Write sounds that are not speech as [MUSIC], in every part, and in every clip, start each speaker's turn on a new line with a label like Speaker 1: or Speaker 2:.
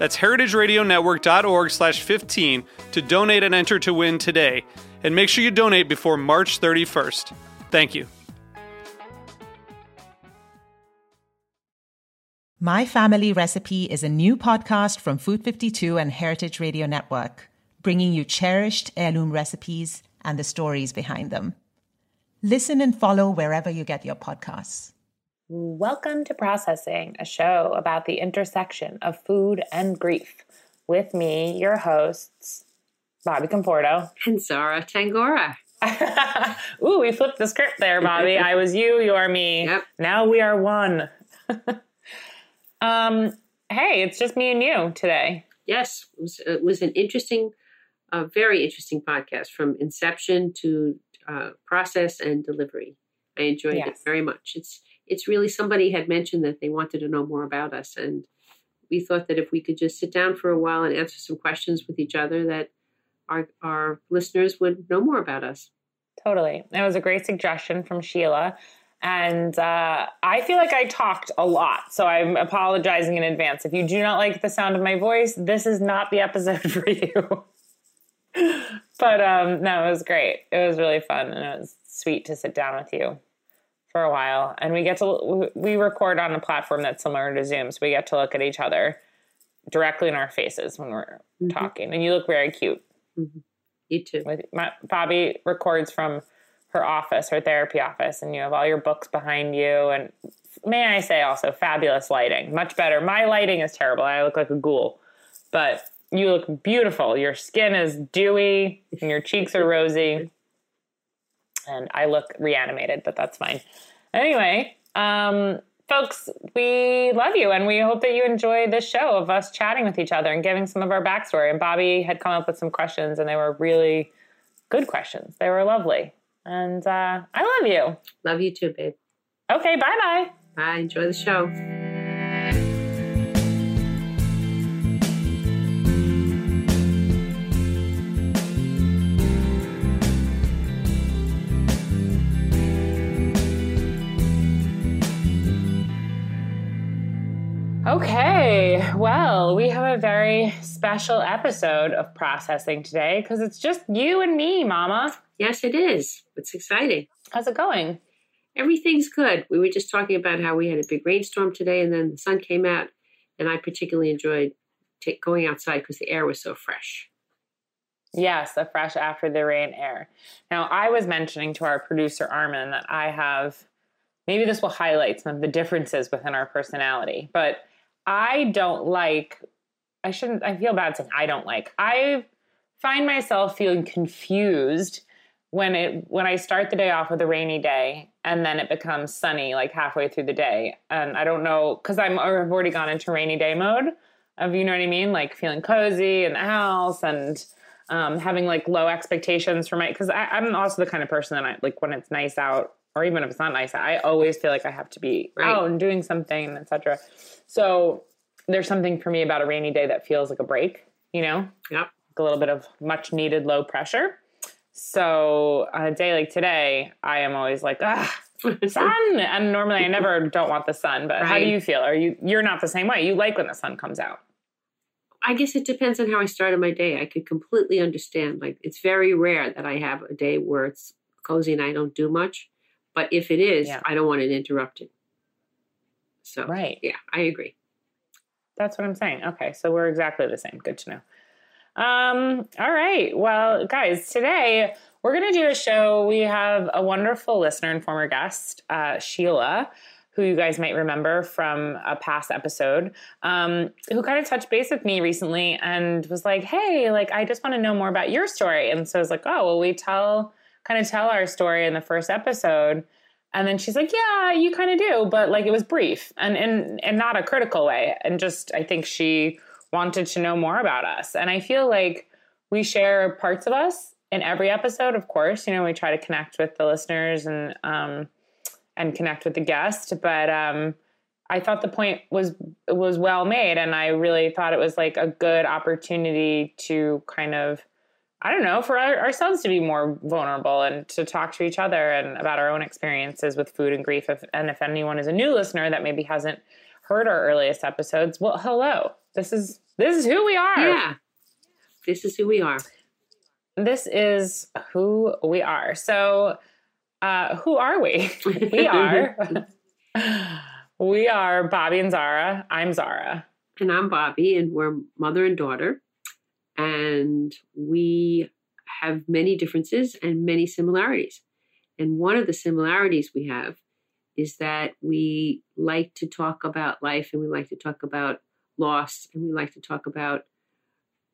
Speaker 1: That's heritageradionetwork.org slash 15 to donate and enter to win today. And make sure you donate before March 31st. Thank you.
Speaker 2: My Family Recipe is a new podcast from Food 52 and Heritage Radio Network, bringing you cherished heirloom recipes and the stories behind them. Listen and follow wherever you get your podcasts.
Speaker 3: Welcome to Processing, a show about the intersection of food and grief. With me, your hosts, Bobbie Conforto.
Speaker 4: And Zara Tangora. [LAUGHS]
Speaker 3: Ooh, we flipped the script there, Bobbie. I was you, you're me.
Speaker 4: Yep.
Speaker 3: Now we are one. [LAUGHS] um, hey, it's just me and you today.
Speaker 4: Yes, it was, it was an interesting, uh, very interesting podcast from inception to uh, process and delivery. I enjoyed it very much. It's it's really somebody had mentioned that they wanted to know more about us, and we thought that if we could just sit down for a while and answer some questions with each other, that our our listeners would know more about us.
Speaker 3: Totally. That was a great suggestion from Sheila. And uh, I feel like I talked a lot. So I'm apologizing in advance. If you do not like the sound of my voice, this is not the episode [LAUGHS] for you. but um, no, it was great. It was really fun. And it was sweet to sit down with you for a while. And we get to, we record on a platform that's similar to Zoom. So we get to look at each other directly in our faces when we're
Speaker 4: Mhm.
Speaker 3: talking. And you look very cute
Speaker 4: You too.
Speaker 3: with my, Bobbie records from her office, her therapy office, and you have all your books behind you. And may I say also fabulous lighting, much better. My lighting is terrible. I look like a ghoul, but you look beautiful. Your skin is dewy, and your cheeks are rosy, [LAUGHS] and I look reanimated, but that's fine. Anyway, um, folks, we love you, and we hope that you enjoy this show of us chatting with each other and giving some of our backstory. And Bobbie had come up with some questions, and they were really good questions. They were lovely, and uh, I love you.
Speaker 4: Love you too, babe.
Speaker 3: Okay, bye bye.
Speaker 4: Bye. Enjoy the show.
Speaker 3: Well, we have a very special episode of processing today because it's just you and me, Mama.
Speaker 4: Yes, it is. It's exciting.
Speaker 3: How's it going?
Speaker 4: Everything's good. We were just talking about how we had a big rainstorm today, and then the sun came out, and I particularly enjoyed ta going outside because the air was so fresh.
Speaker 3: Yes, the fresh after the rain air. Now, I was mentioning to our producer Armin that I have maybe this will highlight some of the differences within our personality, but I don't like I shouldn't I feel bad saying I don't like. I find myself feeling confused when it when I start the day off with a rainy day and then it becomes sunny like halfway through the day. And I don't know cuz I'm I've already gone into rainy day mode of you know what I mean, like feeling cozy in the house and um, having like low expectations for my because I'm also the kind of person that I like when it's nice out or even if it's not nice I always feel like I have to be
Speaker 4: Right.
Speaker 3: out and doing something, etc. So there's something for me about a rainy day that feels like a break, you know,
Speaker 4: Yep.
Speaker 3: like a little bit of much needed low pressure. So on a day like today, I am always like, ah, [LAUGHS] sun. And normally I never don't want the sun, but how do you feel? Are you you're not the same way? You like when the sun comes out.
Speaker 4: I guess it depends on how I started my day. I could completely understand. Like it's very rare that I have a day where it's cozy and I don't do much. But if it is,
Speaker 3: Yeah.
Speaker 4: I don't want it interrupted. So
Speaker 3: Right.
Speaker 4: yeah, I agree.
Speaker 3: That's what I'm saying. Okay, so we're exactly the same. Good to know. Um, all right. Well, guys, today we're going to do a show. We have a wonderful listener and former guest, uh, Sheila, who you guys might remember from a past episode, um, who kind of touched base with me recently and was like, "Hey, like I just want to know more about your story." And so I was like, "Oh, well, we tell kind of tell our story in the first episode." And then she's like, "Yeah, you kind of do, but like it was brief and and and not a critical way. And just I think she wanted to know more about us. And I feel like we share parts of us in every episode. Of course, you know we try to connect with the listeners and um, and connect with the guest, but um, I thought the point was was well made, and I really thought it was like a good opportunity to kind of I don't know, for our, ourselves to be more vulnerable and to talk to each other and about our own experiences with food and grief. If, and if anyone is a new listener that maybe hasn't heard our earliest episodes, well, hello. This is this is who we are.
Speaker 4: Yeah, this is who we are.
Speaker 3: This is who we are. So, uh, who are we? [LAUGHS] we are. we are Bobbie and Zara. I'm Zara.
Speaker 4: And I'm Bobbie, and we're mother and daughter and we have many differences and many similarities. And one of the similarities we have is that we like to talk about life and we like to talk about loss and we like to talk about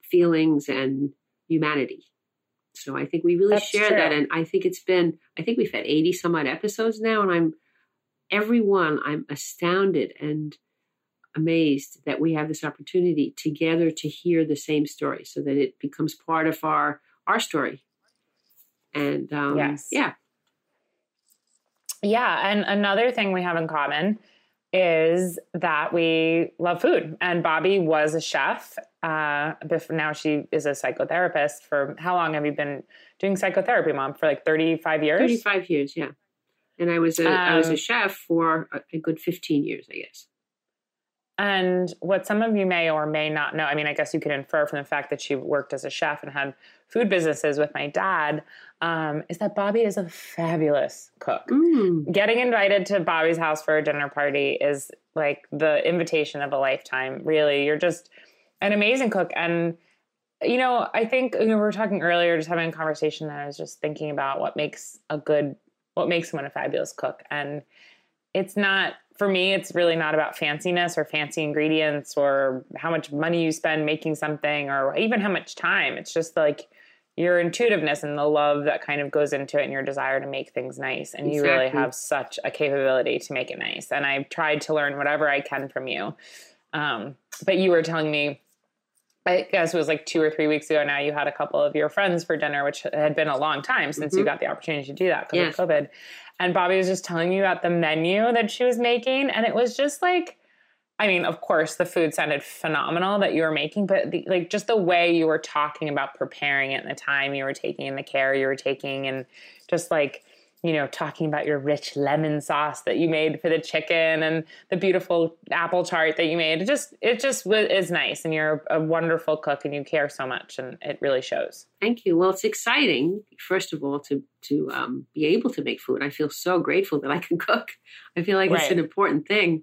Speaker 4: feelings and humanity. So I think we really That's share true. that. And I think it's been, I think we've had 80 some odd episodes now. And I'm, every one, I'm astounded and amazed that we have this opportunity together to hear the same story so that it becomes part of our our story. And um, yes. yeah.
Speaker 3: Yeah and another thing we have in common is that we love food and bobbie was a chef uh, now she is a psychotherapist for how long have you been doing psychotherapy mom? For like 35 years?
Speaker 4: 35 years yeah. And i was a um, I was a um, chef for a, a good 15 years i guess
Speaker 3: and what some of you may or may not know, I mean, I guess you could infer from the fact that she worked as a chef and had food businesses with my dad, um, is that Bobbie is a fabulous cook. Mm. Getting invited to Bobbie's house for a dinner party is like the invitation of a lifetime. Really, you're just an amazing cook. And, you know, I think you know, we were talking earlier, just having a conversation, that I was just thinking about what makes a good, what makes someone a fabulous cook. And it's not for me, it's really not about fanciness or fancy ingredients or how much money you spend making something or even how much time. It's just like your intuitiveness and the love that kind of goes into it and your desire to make things nice. And exactly. you really have such a capability to make it nice. And I've tried to learn whatever I can from you. Um, but you were telling me, I guess it was like two or three weeks ago now, you had a couple of your friends for dinner, which had been a long time since mm-hmm. you got the opportunity to do that because yes. of COVID. And Bobbie was just telling me about the menu that she was making. And it was just like, I mean, of course, the food sounded phenomenal that you were making, but the, like just the way you were talking about preparing it and the time you were taking and the care you were taking, and just like you know, talking about your rich lemon sauce that you made for the chicken and the beautiful apple tart that you made. It just, it just is nice. And you're a wonderful cook and you care so much and it really shows.
Speaker 4: Thank you. Well, it's exciting, first of all, to, to um, be able to make food. I feel so grateful that I can [LAUGHS] cook. I feel like right. it's an important thing,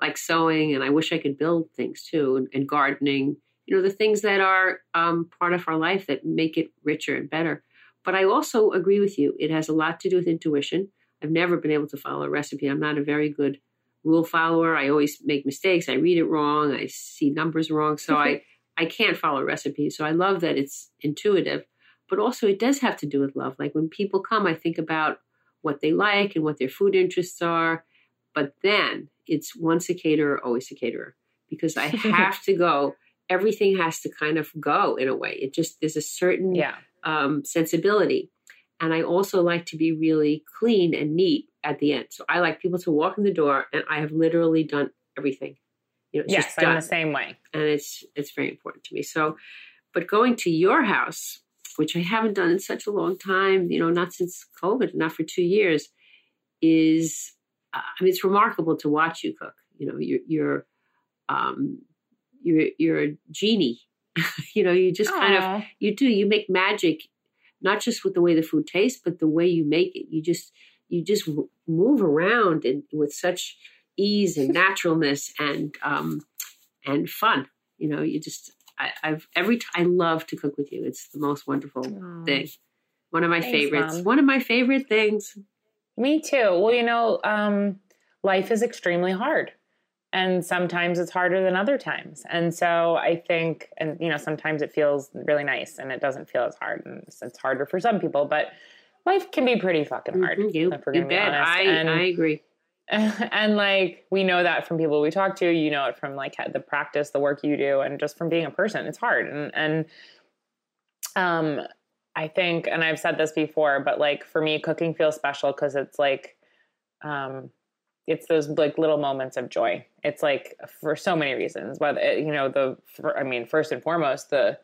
Speaker 4: like sewing. And I wish I could build things too and, and gardening, you know, the things that are um, part of our life that make it richer and better. But I also agree with you. It has a lot to do with intuition. I've never been able to follow a recipe. I'm not a very good rule follower. I always make mistakes. I read it wrong. I see numbers wrong. So I, I can't follow recipes. So I love that it's intuitive. But also, it does have to do with love. Like when people come, I think about what they like and what their food interests are. But then it's once a caterer, always a caterer, because I [LAUGHS] have to go. Everything has to kind of go in a way. It just, there's a certain yeah um, sensibility. And I also like to be really clean and neat at the end. So I like people to walk in the door and I have literally done everything.
Speaker 3: You know, it's yes, I'm the same way.
Speaker 4: And it's it's very important to me. So but going to your house, which I haven't done in such a long time, you know, not since COVID, not for two years, is uh, I mean, it's remarkable to watch you cook. You know, you're you're um, you're you're a genie [LAUGHS] you know, you just Aww. kind of you do you make magic, not just with the way the food tastes, but the way you make it. You just you just move around and with such ease and [LAUGHS] naturalness and um and fun. You know, you just I, have every time I love to cook with you. It's the most wonderful Aww. thing. One of my
Speaker 3: Thanks,
Speaker 4: favorites.
Speaker 3: Mom.
Speaker 4: One of my favorite things.
Speaker 3: Me too. Well, you know, um, life is extremely hard. And sometimes it's harder than other times. And so I think, and you know, sometimes it feels really nice and it doesn't feel as hard. And it's, it's harder for some people, but life can be pretty fucking hard.
Speaker 4: Mhm, you,
Speaker 3: if we're
Speaker 4: you
Speaker 3: gonna be
Speaker 4: bet.
Speaker 3: honest.
Speaker 4: I,
Speaker 3: and,
Speaker 4: I agree. [LAUGHS]
Speaker 3: and like we know that from people we talk to you know it from like the practice the work you do and just from being a person it's hard and and um i think and i've said this before but like for me cooking feels special because it's like um it's those like little moments of joy. It's like for so many reasons whether eh, you know the for, i mean first and foremost the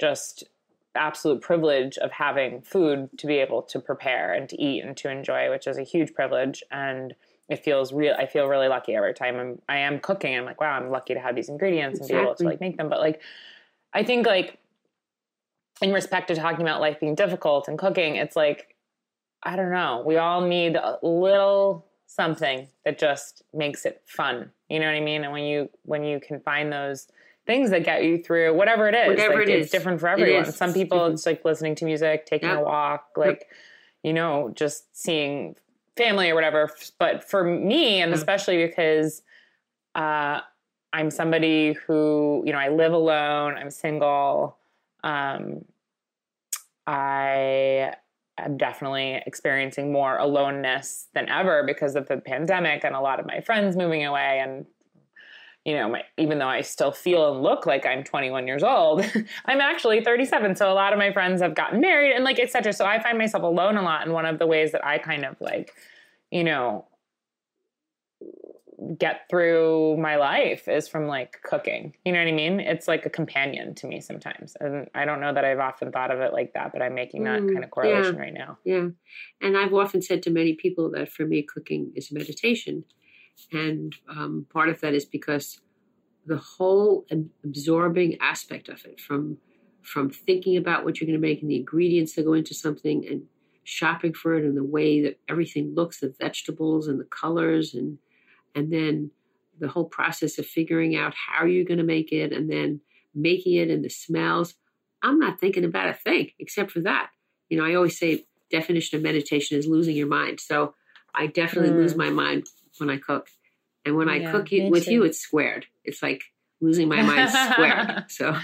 Speaker 3: just absolute privilege of having food to be able to prepare and to eat and to enjoy which is a huge privilege and it feels real i feel really lucky every time i'm i am cooking. I'm like wow i'm lucky to have these ingredients and be able to like make them. But like i think like in respect to talking about life being difficult and cooking it's like i don't know. We all need a little something that just makes it fun. You know what i mean? And when you when you can find those things that get you through whatever it is
Speaker 4: Whatever
Speaker 3: like,
Speaker 4: it
Speaker 3: it's
Speaker 4: is.
Speaker 3: different for everyone. some people it's like listening to music taking
Speaker 4: Yep.
Speaker 3: a walk like you know just seeing family or whatever. But for me and especially because uh i'm somebody who you know i live alone i'm single um i am definitely experiencing more aloneness than ever because of the pandemic and a lot of my friends moving away. And you know my, even though i still feel and look like i'm 21 years old [LAUGHS] i'm actually 37 so a lot of my friends have gotten married and like etc so i find myself alone a lot. And one of the ways that i kind of like you know get through my life is from like cooking you know what i mean it's like a companion to me sometimes and i don't know that i've often thought of it like that but i'm making that
Speaker 4: Mm,
Speaker 3: kind of correlation
Speaker 4: yeah.
Speaker 3: right now
Speaker 4: Yeah. And I've often said to many people that for me, cooking is meditation. And um, part of that is because the whole absorbing aspect of it, from from thinking about what you're going to make and the ingredients that go into something and shopping for it and the way that everything looks, the vegetables and the colors and and then the whole process of figuring out how you're going to make it and then making it and the smells. I'm not thinking about a thing except for that. You know, I always say definition of meditation is losing your mind. So I definitely lose
Speaker 3: Mm.
Speaker 4: my mind when I cook. And when I cook it with
Speaker 3: too.
Speaker 4: you, it's squared. It's like losing my mind squared. [LAUGHS] So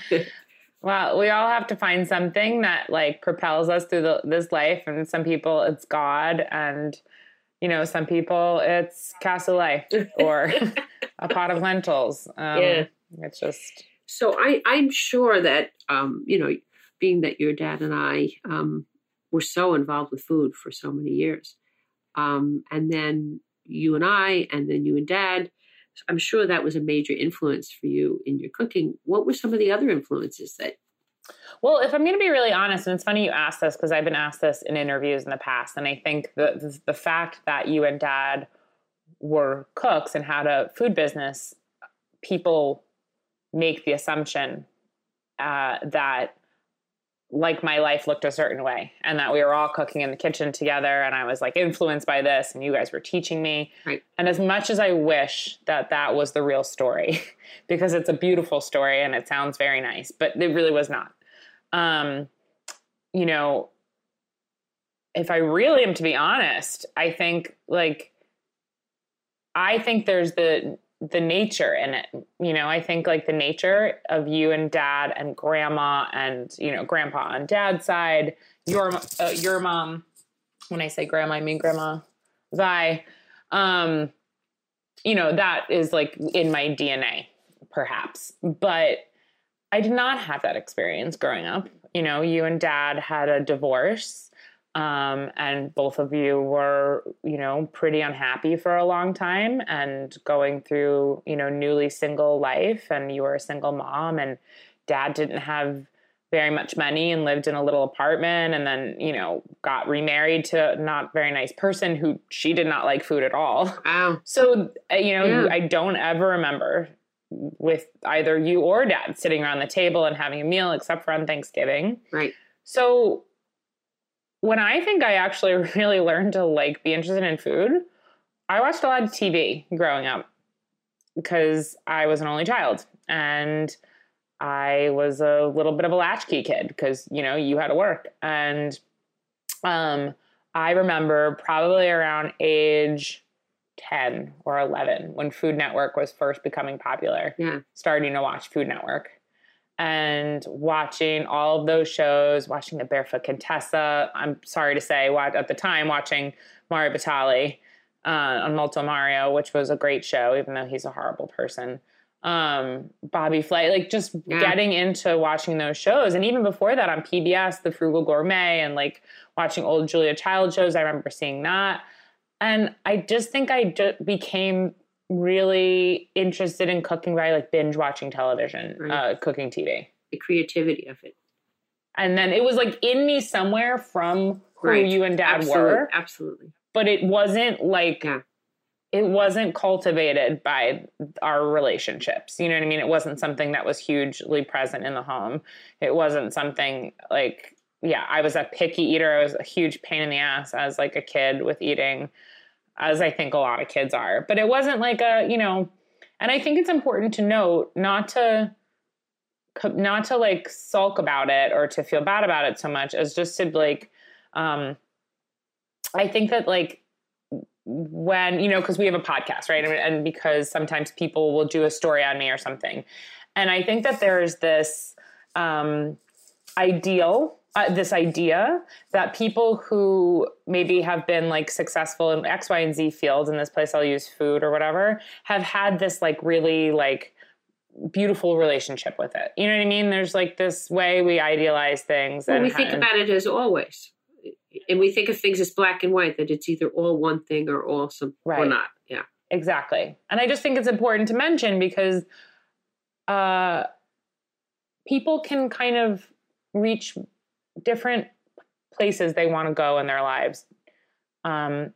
Speaker 3: Well, we all have to find something that like propels us through the, this life, and some people it's God, and you know, some people it's cassoulet or [LAUGHS] a pot of lentils. Um,
Speaker 4: Yeah.
Speaker 3: it's just
Speaker 4: so I, I'm sure that um, you know, being that your dad and I um, were so involved with food for so many years, um, and then you and I, and then you and dad, I'm sure that was a major influence for you in your cooking. What were some of the other influences that?
Speaker 3: Well, if I'm going to be really honest, and it's funny you asked this because I've been asked this in interviews in the past, and I think the, the fact that you and Dad were cooks and had a food business, people make the assumption uh, that like my life looked a certain way, and that we were all cooking in the kitchen together, and I was like influenced by this, and you guys were teaching me.
Speaker 4: Right.
Speaker 3: And as much as I wish that that was the real story, [LAUGHS] because it's a beautiful story and it sounds very nice, but it really was not um, you know, if I really am to be honest, I think like I think there's the the nature in it. You know, I think like the nature of you and dad and grandma and you know grandpa on dad's side, your uh, your mom. When I say grandma, I mean grandma Vi. Um, you know that is like in my DNA, perhaps, but I did not have that experience growing up. You know, you and dad had a divorce, um, and both of you were, you know, pretty unhappy for a long time and going through, you know, newly single life. And you were a single mom, and dad didn't have very much money and lived in a little apartment and then, you know, got remarried to a not very nice person who she did not like food at all. [LAUGHS]
Speaker 4: Wow.
Speaker 3: So, uh, you know,
Speaker 4: Yeah.
Speaker 3: I don't ever remember with either you or dad sitting around the table and having a meal except for on Thanksgiving.
Speaker 4: Right.
Speaker 3: So, when I think I actually [LAUGHS] really learned to like be interested in food, I watched a lot of TV growing up because I was an only child and I was a little bit of a latchkey kid because, you know, you had to work. And Um, I remember probably around age 10 or 11 when Food Network was first becoming popular.
Speaker 4: Yeah.
Speaker 3: Starting to watch Food Network and watching all of those shows, watching the Barefoot Contessa. I'm sorry to say, at the time, watching Mario Batali uh, on Molto Mario, which was a great show, even though he's a horrible person. Um, Bobby Flay, like just yeah. getting into watching those shows. And even before that on PBS, The Frugal Gourmet, and like watching old Julia Child shows, I remember seeing that. And I just think I became really interested in cooking by like binge watching television, right. uh, cooking TV.
Speaker 4: The creativity of it.
Speaker 3: And then it was like in me somewhere from who
Speaker 4: right.
Speaker 3: you and dad
Speaker 4: absolutely.
Speaker 3: were.
Speaker 4: Absolutely.
Speaker 3: But it wasn't like
Speaker 4: yeah.
Speaker 3: it wasn't cultivated by our relationships. You know what I mean? It wasn't something that was hugely present in the home. It wasn't something like yeah, I was a picky eater. I was a huge pain in the ass as like a kid with eating as I think a lot of kids are. But it wasn't like a, you know, and I think it's important to note not to not to like sulk about it or to feel bad about it so much as just to like um I think that like when, you know, because we have a podcast, right? And because sometimes people will do a story on me or something. And I think that there's this um ideal uh, this idea that people who maybe have been like successful in X, Y, and Z fields, in this place I'll use food or whatever, have had this like really like beautiful relationship with it. You know what I mean? There's like this way we idealize things.
Speaker 4: Well,
Speaker 3: and
Speaker 4: we think
Speaker 3: and,
Speaker 4: about it as always. And we think of things as black and white, that it's either all one thing or all some
Speaker 3: right.
Speaker 4: or not. Yeah.
Speaker 3: Exactly. And I just think it's important to mention because uh people can kind of reach different places they want to go in their lives. Um,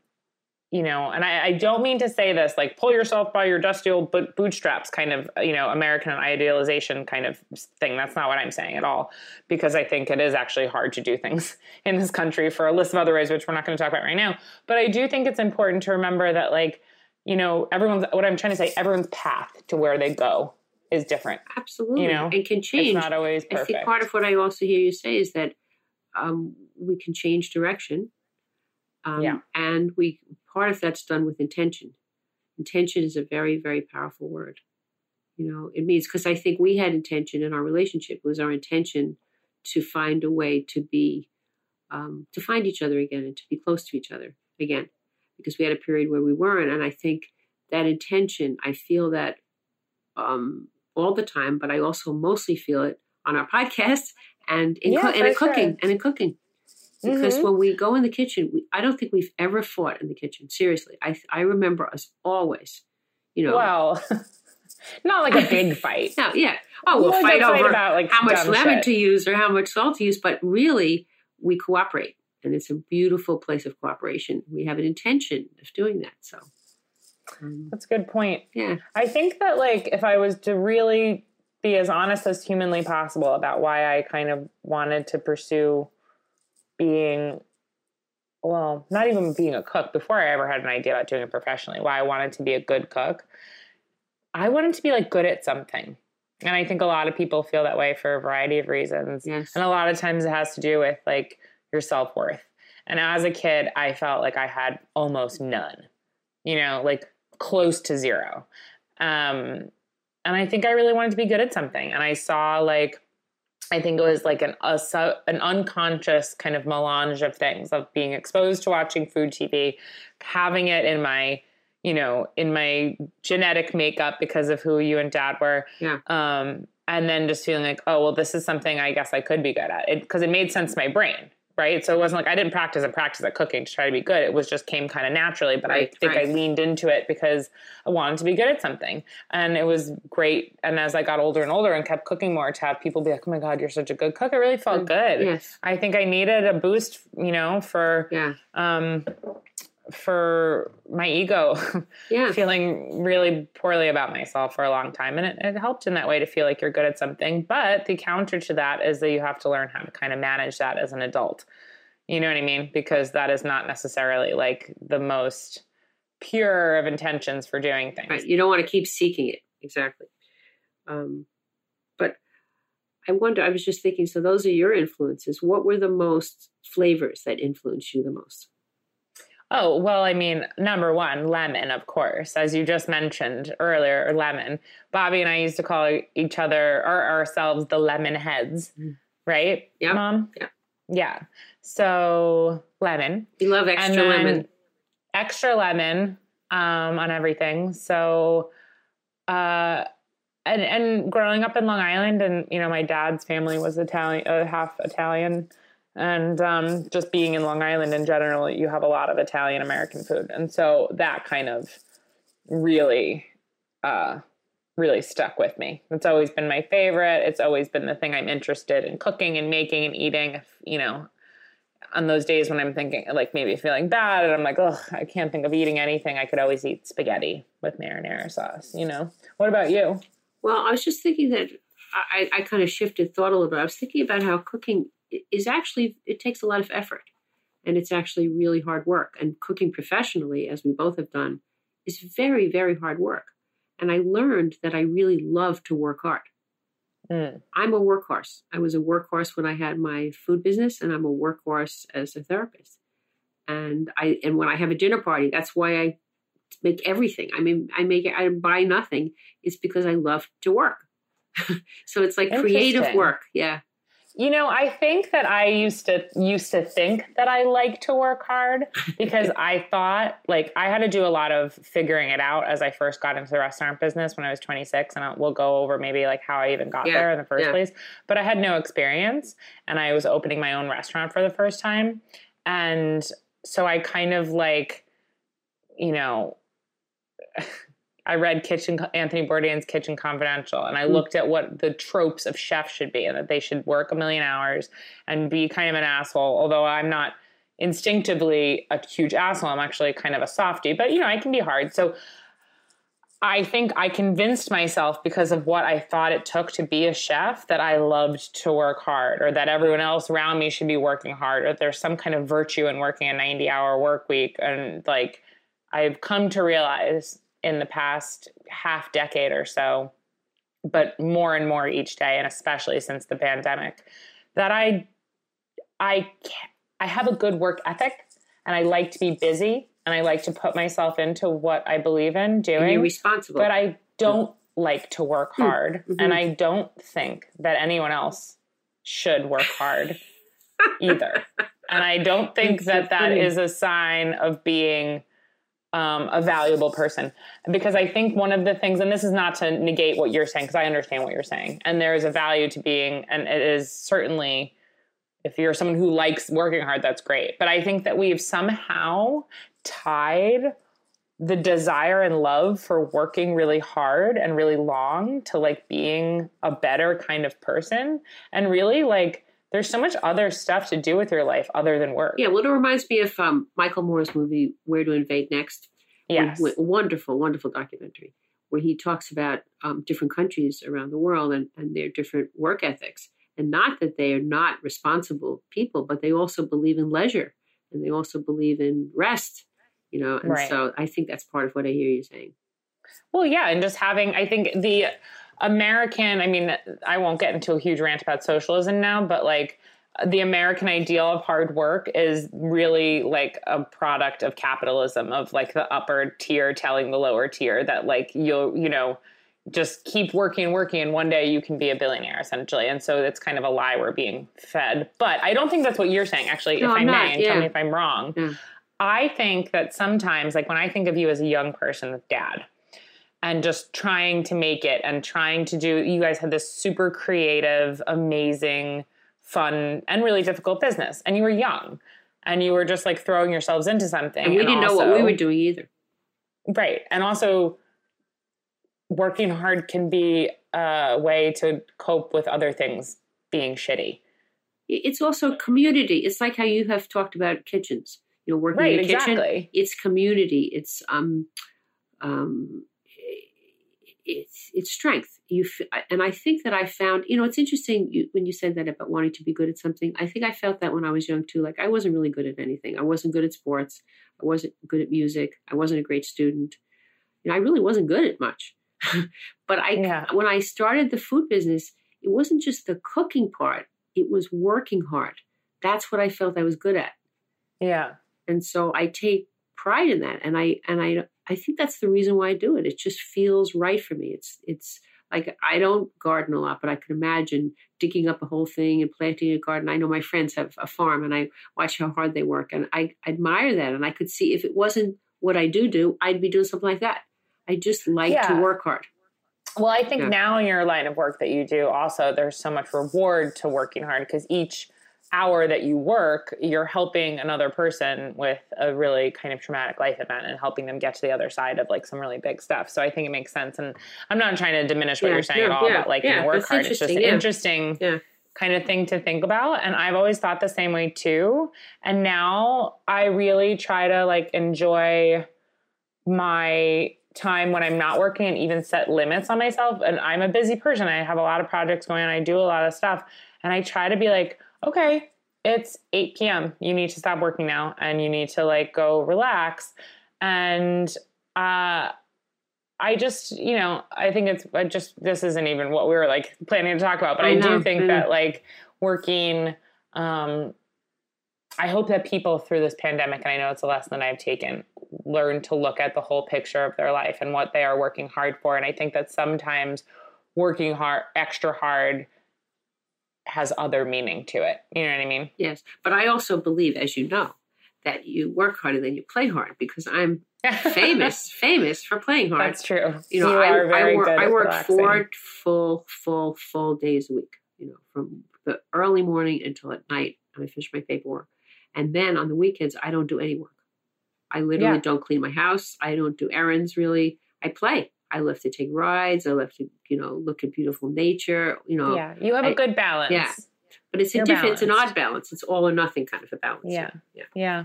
Speaker 3: you know, and I, I, don't mean to say this like pull yourself by your dusty old bootstraps kind of, you know, American idealization kind of thing. That's not what I'm saying at all, because I think it is actually hard to do things [LAUGHS] in this country for a list of other ways, which we're not going to talk about right now. But I do think it's important to remember that, like, you know, everyone's, what I'm trying to say, everyone's path to where they go is different.
Speaker 4: Absolutely.
Speaker 3: You know,
Speaker 4: and can change.
Speaker 3: It's not always perfect.
Speaker 4: I think part of what I also hear you say is that um, we can change direction. Um,
Speaker 3: yeah.
Speaker 4: And we part of that's done with intention. Intention is a very, very powerful word. You know, it means because I think we had intention in our relationship. It was our intention to find a way to be, um, to find each other again and to be close to each other again, because we had a period where we weren't. And I think that intention, I feel that um, all the time, but I also mostly feel it on our [LAUGHS] podcast and in,
Speaker 3: yeah,
Speaker 4: co- and in
Speaker 3: sure.
Speaker 4: cooking and in cooking because
Speaker 3: mm-hmm.
Speaker 4: when we go in the kitchen we, i don't think we've ever fought in the kitchen seriously i i remember us always you know
Speaker 3: well [LAUGHS] not like a [LAUGHS] big fight
Speaker 4: no yeah oh we'll
Speaker 3: a
Speaker 4: fight over
Speaker 3: about, like,
Speaker 4: how much lemon
Speaker 3: shit.
Speaker 4: to use or how much salt to use but really we cooperate and it's a beautiful place of cooperation we have an intention of doing that so um,
Speaker 3: That's a good point.
Speaker 4: yeah
Speaker 3: I think that like if I was to really be as honest as humanly possible about why I kind of wanted to pursue being well, not even being a cook before I ever had an idea about doing it professionally, why I wanted to be a good cook. I wanted to be like good at something. And I think a lot of people feel that way for a variety of reasons.
Speaker 4: yes
Speaker 3: And a lot of times it has to do with like your self worth. And as a kid, I felt like I had almost none, you know, like close to zero. Um, and I think I really wanted to be good at something. And I saw like, I think it was like an a, an unconscious kind of melange of things of being exposed to watching food TV, having it in my you know in my genetic makeup because of who you and dad were
Speaker 4: Yeah.
Speaker 3: um and then just feeling like oh well this is something i guess i could be good at it because it made sense to my brain right? So it wasn't like i didn't practice and practice at cooking to try to be good. It was just came kind of naturally but
Speaker 4: Right,
Speaker 3: i think
Speaker 4: right.
Speaker 3: i leaned into it because i wanted to be good at something. And it was great. And as i got older and older and kept cooking more to have people be like oh my god you're such a good cook it really felt good.
Speaker 4: yes.
Speaker 3: I think i needed a boost you know for
Speaker 4: yeah.
Speaker 3: um for my ego [LAUGHS]
Speaker 4: yeah
Speaker 3: feeling really poorly about myself for a long time and it, it helped in that way to feel like you're good at something but the counter to that is that you have to learn how to kind of manage that as an adult you know what i mean because that is not necessarily like the most pure of intentions for doing things
Speaker 4: Right. You don't want to keep seeking it. Exactly. Um, but I wonder, I was just thinking, so those are your influences. What were the most flavors that influenced you the most?
Speaker 3: Oh, well, I mean, number one, lemon, of course. As you just mentioned earlier, lemon. Bobbie and I used to call each other or ourselves the lemon heads, mm. right?
Speaker 4: Yeah.
Speaker 3: Mom?
Speaker 4: Yeah.
Speaker 3: Yeah. So, lemon.
Speaker 4: You love extra lemon.
Speaker 3: Extra lemon um, on everything. So, uh, and and growing up in Long Island, and you know, my dad's family was Italian, uh, half Italian, and um, just being in Long Island in general, you have a lot of Italian American food, and so that kind of really, uh, really stuck with me. It's always been my favorite. It's always been the thing I'm interested in cooking and making and eating. You know, on those days when I'm thinking, like maybe feeling bad, and I'm like, oh, I can't think of eating anything. I could always eat spaghetti with marinara sauce. You know, what about you?
Speaker 4: Well, I was just thinking that I, I kind of shifted thought a little bit. I was thinking about how cooking is actually it takes a lot of effort. And it's actually really hard work. And cooking professionally as we both have done is very very hard work. And i learned that i really love to work hard. Mm. i'm a workhorse. I was a workhorse when i had my food business and i'm a workhorse as a therapist. And i and when i have a dinner party that's why i make everything. I mean i make it i buy nothing. It's because i love to work. [LAUGHS] So it's like creative work. Yeah
Speaker 3: you know, I think that I used to used to think that I like to work hard because [LAUGHS] I thought like I had to do a lot of figuring it out as I first got into the restaurant business when I was 26 and I'll, we'll go over maybe like how I even got yeah, there in the first yeah. place, but I had no experience and I was opening my own restaurant for the first time and so I kind of like you know I read Kitchen Anthony Bourdain's Kitchen Confidential, and I mm. looked at what the tropes of chefs should be, and that they should work a million hours and be kind of an asshole. Although I'm not instinctively a huge asshole, I'm actually kind of a softie, but you know I can be hard. So I think I convinced myself because of what I thought it took to be a chef that I loved to work hard, or that everyone else around me should be working hard, or there's some kind of virtue in working a 90 hour work week, and like. I've come to realize in the past half decade or so, but more and more each day, and especially since the pandemic, that I I I have a good work ethic, and I like to be busy, and I like to put myself into what I believe in doing. And
Speaker 4: responsible,
Speaker 3: but I don't mm. like to work hmm. hard, mm-hmm. and I don't think that anyone else should work hard either. [LAUGHS] And I don't think that that is a sign of being um, a valuable person because I think one of the things, and this is not to negate what you're saying because I understand what you're saying, and there is a value to being, and it is certainly if you're someone who likes working hard, that's great. But I think that we've somehow tied the desire and love for working really hard and really long to like being a better kind of person and really like there's so much other stuff to do with your life other than work.
Speaker 4: Yeah, well, it reminds me of um, Michael Moore's movie Where to Invade Next.
Speaker 3: Yes,
Speaker 4: wonderful, wonderful documentary where he talks about um, different countries around the world and, and their different work ethics. And not that they are not responsible people, but they also believe in leisure and they also believe in rest. You know, and right. so I think that's part of what I hear you saying.
Speaker 3: Well, yeah, and just having, I think the American, I mean, I won't get into a huge rant about socialism now, but like the American ideal of hard work is really like a product of capitalism, of like the upper tier telling the lower tier that like you'll, you know, just keep working and working and one day you can be a billionaire essentially and so it's kind of a lie we're being fed but i don't think that's what you're saying actually no, if i may and yeah. tell me if i'm wrong yeah. i think that sometimes like when i think of you as a young person with dad and just trying to make it and trying to do you guys had this super creative amazing fun and really difficult business. And you were young and you were just like throwing yourselves into something.
Speaker 4: And we and didn't also, know what we were doing either.
Speaker 3: Right. And also working hard can be a way to cope with other things being shitty.
Speaker 4: It's also community. It's like how you have talked about kitchens. You know working right, in a kitchen exactly. it's community. It's um um it's it's strength. You and I think that I found you know it's interesting you, when you said that about wanting to be good at something. I think I felt that when I was young too. Like I wasn't really good at anything. I wasn't good at sports. I wasn't good at music. I wasn't a great student. You know, I really wasn't good at much. [LAUGHS] but I yeah. when I started the food business, it wasn't just the cooking part, it was working hard. That's what I felt I was good at.
Speaker 3: Yeah.
Speaker 4: And so I take pride in that. And I and I I think that's the reason why I do it. It just feels right for me. It's it's like I don't garden a lot, but I can imagine digging up a whole thing and planting a garden. I know my friends have a farm and I watch how hard they work and I admire that. And I could see if it wasn't what I do do, I'd be doing something like that. I just like yeah. to work hard.
Speaker 3: Well, I think yeah. now in your line of work that you do, also there's so much reward to working hard because each hour that you work, you're helping another person with a really kind of traumatic life event and helping them get to the other side of like some really big stuff. So I think it makes sense. And I'm not trying to diminish what yeah, you're saying at all about like you know, work hard. It's just an interesting kind of thing to think about. And I've always thought the same way too. And now I really try to like enjoy my time when I'm not working and even set limits on myself. And I'm a busy person. I have a lot of projects going on. I do a lot of stuff. And I try to be like, okay, it's 8 p.m. You need to stop working now and you need to like go relax. And uh I just, you know, I think it's I just this isn't even what we were like planning to talk about, but I, I do think that like working um I hope that people through this pandemic, and I know it's a lesson that I've taken, learn to look at the whole picture of their life and what they are working hard for. And I think that sometimes working hard, extra hard, has other meaning to it. You know what I mean?
Speaker 4: Yes. But I also believe, as you know, that you work harder than you play hard because I'm [LAUGHS] famous, famous for playing hard.
Speaker 3: That's true.
Speaker 4: You know,
Speaker 3: you
Speaker 4: I, I, work, I work four full, full, full days a week, you know, from the early morning until at night. And I finish my paperwork. And then on the weekends, I don't do any work. I literally yeah. don't clean my house. I don't do errands really. I play. I love to take rides. I love to, you know, look at beautiful nature. You know,
Speaker 3: yeah, you have a good balance.
Speaker 4: Yeah, but it's a different, it's an odd balance. It's all or nothing kind of a balance.
Speaker 3: Yeah,
Speaker 4: yeah,
Speaker 3: yeah.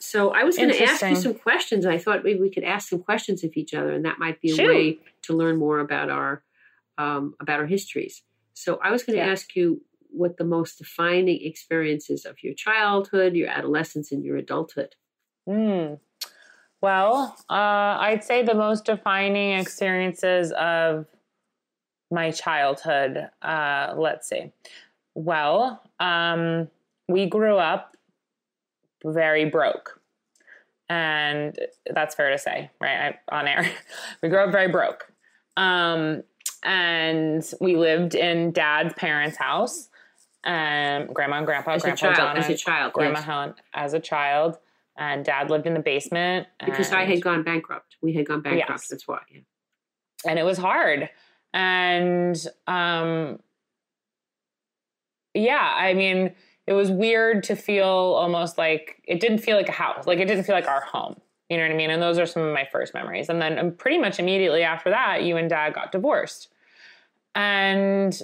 Speaker 4: So I was going to ask you some questions, I thought maybe we could ask some questions of each other, and that might be a
Speaker 3: Shoot.
Speaker 4: way to learn more about our um, about our histories. So I was going to yeah. ask you what the most defining experiences of your childhood, your adolescence, and your adulthood.
Speaker 3: Mm. Well, uh, I'd say the most defining experiences of my childhood. Uh, let's see. Well, um, we grew up very broke. And that's fair to say, right? I, on air. [LAUGHS] we grew up very broke. Um, and we lived in dad's parents' house. And grandma and grandpa,
Speaker 4: as
Speaker 3: grandpa
Speaker 4: a child,
Speaker 3: John,
Speaker 4: as a child,
Speaker 3: grandma
Speaker 4: yes.
Speaker 3: Helen as a child and dad lived in the basement
Speaker 4: because I had gone bankrupt. We had gone bankrupt. Yes. That's why. Yeah.
Speaker 3: And it was hard. And um yeah, I mean, it was weird to feel almost like it didn't feel like a house. Like it didn't feel like our home. You know what I mean? And those are some of my first memories. And then um, pretty much immediately after that, you and dad got divorced. And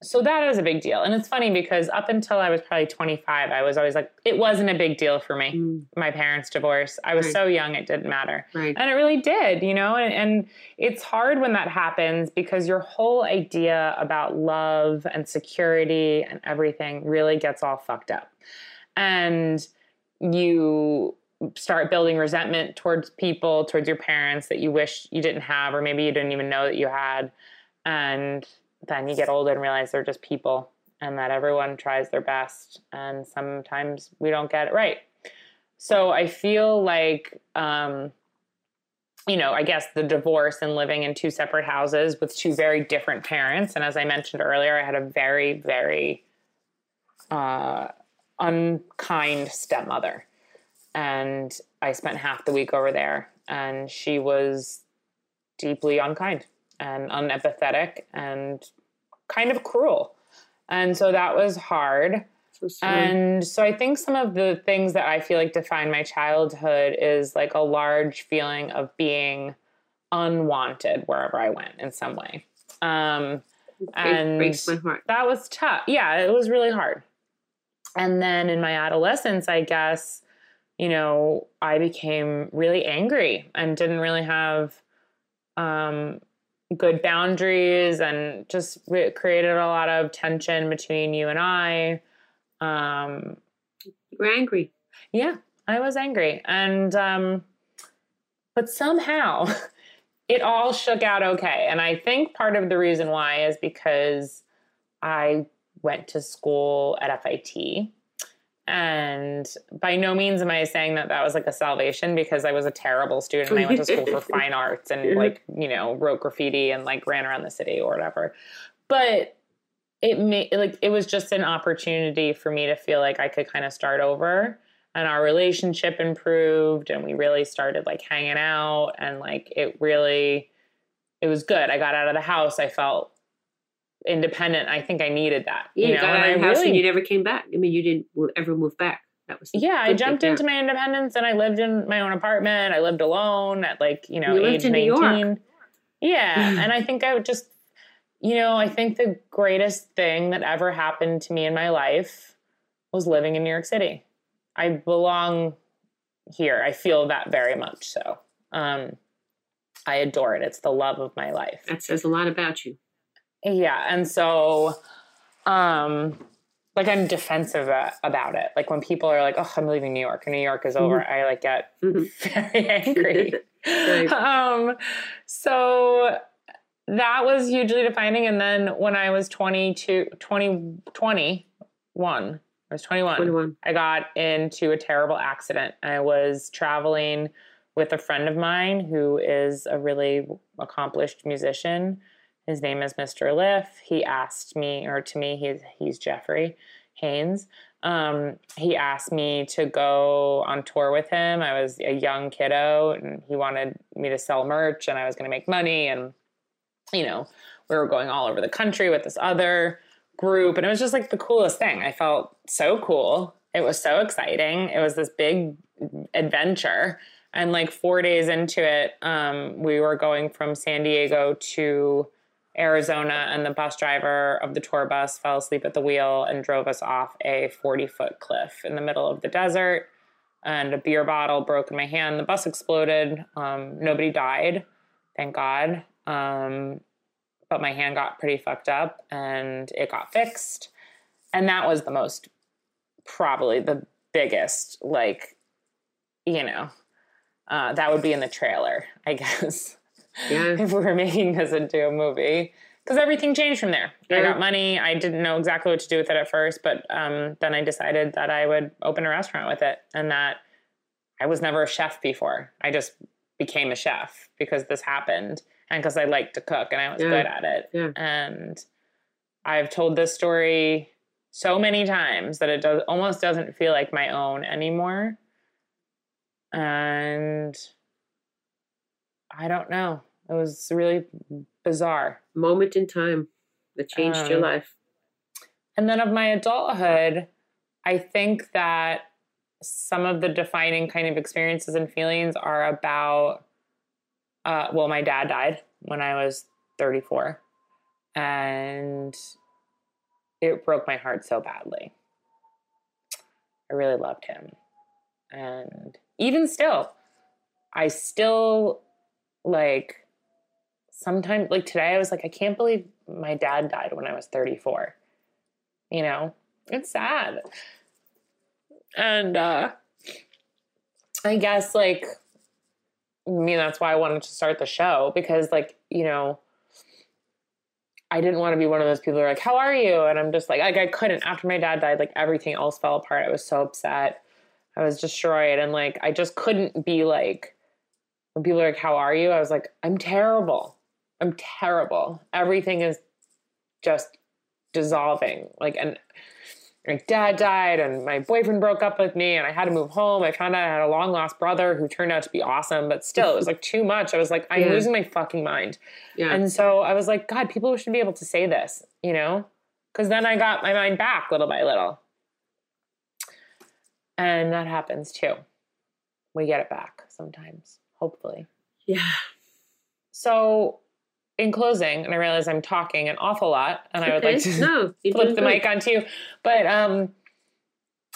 Speaker 3: so that is a big deal. And it's funny because up until I was probably 25, I was always like, it wasn't a big deal for me, mm. my parents' divorce. I was right. so young, it didn't matter.
Speaker 4: Right.
Speaker 3: And it really did, you know? And, and it's hard when that happens because your whole idea about love and security and everything really gets all fucked up. And you start building resentment towards people, towards your parents that you wish you didn't have, or maybe you didn't even know that you had. And then you get older and realize they're just people and that everyone tries their best and sometimes we don't get it right. So I feel like, um, you know, I guess the divorce and living in two separate houses with two very different parents. And as I mentioned earlier, I had a very, very uh, unkind stepmother. And I spent half the week over there, and she was deeply unkind and unempathetic and kind of cruel. And so that was hard. So and so I think some of the things that I feel like define my childhood is like a large feeling of being unwanted wherever I went in some way. Um, and that was tough. Yeah, it was really hard. And then in my adolescence, I guess, you know, I became really angry and didn't really have um, good boundaries and just re- created a lot of tension between you and I. Um,
Speaker 4: you were angry.
Speaker 3: Yeah, I was angry. And, um, but somehow [LAUGHS] it all shook out okay. And I think part of the reason why is because I went to school at FIT. And by no means am I saying that that was like a salvation because I was a terrible student. and I went to school for [LAUGHS] fine arts and like, you know, wrote graffiti and like ran around the city or whatever. But it made like it was just an opportunity for me to feel like I could kind of start over and our relationship improved and we really started like hanging out and like it really it was good. I got out of the house. I felt independent. I think I needed that.
Speaker 4: Yeah,
Speaker 3: you, know?
Speaker 4: got out of the
Speaker 3: I
Speaker 4: house
Speaker 3: really,
Speaker 4: and you never came back. I mean, you didn't ever move back. That was
Speaker 3: yeah, I jumped into my independence and I lived in my own apartment. I lived alone at like, you know,
Speaker 4: You
Speaker 3: age
Speaker 4: in New York.
Speaker 3: 19. Yeah. [LAUGHS] and I think I would just, you know, I think the greatest thing that ever happened to me in my life was living in New York City. I belong here. I feel that very much so. Um, I adore it. It's the love of my life.
Speaker 4: That says a lot about you.
Speaker 3: Yeah, and so, um, like I'm defensive about it. Like when people are like, "Oh, I'm leaving New York," and New York is over, I like get
Speaker 4: Mhm. [LAUGHS]
Speaker 3: very angry. [LAUGHS]
Speaker 4: Right.
Speaker 3: um, so that was hugely defining. And then when I was 22, 20, 21, I was 21.
Speaker 4: 21.
Speaker 3: I got into a terrible accident. I was traveling with a friend of mine who is a really accomplished musician. His name is Mr. Lif. He asked me, or to me, he's he's Jeffrey Haynes. Um, he asked me to go on tour with him. I was a young kiddo, and he wanted me to sell merch, and I was going to make money. And you know, we were going all over the country with this other group, and it was just like the coolest thing. I felt so cool. It was so exciting. It was this big adventure. And like four days into it, um, we were going from San Diego to Arizona, and the bus driver of the tour bus fell asleep at the wheel and drove us off a 40 foot cliff in the middle of the desert. And a beer bottle broke in my hand. The bus exploded. Um, nobody died, thank God. Um, but my hand got pretty fucked up and it got fixed. And that was the most, probably the biggest, like, you know, uh, that would be in the trailer, I [LAUGHS] guess
Speaker 4: Yeah.
Speaker 3: if we were [LAUGHS] making this into a movie because everything changed from there. I got money. I didn't know exactly what to do with it at first, but um, then I decided that I would open a restaurant with it, and that I was never a chef before. I just became a chef because this happened, and because I liked to cook and I was
Speaker 4: Yeah.
Speaker 3: good at it.
Speaker 4: Yeah.
Speaker 3: And I've told this story so many times that it does almost doesn't feel like my own anymore. And I don't know. It was really bizarre.
Speaker 4: Moment in time that changed your
Speaker 3: Um,
Speaker 4: life.
Speaker 3: And then of my adulthood, I think that some of the defining kind of experiences and feelings are about, uh, well, my dad died when I was 34. And it broke my heart so badly. I really loved him. And even still, I still like sometimes like today I was like I can't believe my dad died when I was 34. You know, it's sad. And uh I guess like I mean that's why I wanted to start the show because like, you know, I didn't want to be one of those people who are like, "How are you?" and I'm just like, like I couldn't after my dad died, like everything else fell apart. I was so upset. I was destroyed and like I just couldn't be like when people are like, How are you? I was like, I'm terrible. I'm terrible. Everything is just dissolving. Like and my dad died and my boyfriend broke up with me and I had to move home. I found out I had a long lost brother who turned out to be awesome, but still it was like too much. I was like, I'm
Speaker 4: Yeah.
Speaker 3: losing my fucking mind.
Speaker 4: Yeah.
Speaker 3: And so I was like, God, people should be able to say this, you know? Because then I got my mind back little by little. And that happens too. We get it back sometimes, hopefully.
Speaker 4: yeah.
Speaker 3: So, in closing, and I realize I'm talking an awful lot, and I would like to
Speaker 4: no, [LAUGHS]
Speaker 3: flip the mic onto you. But um,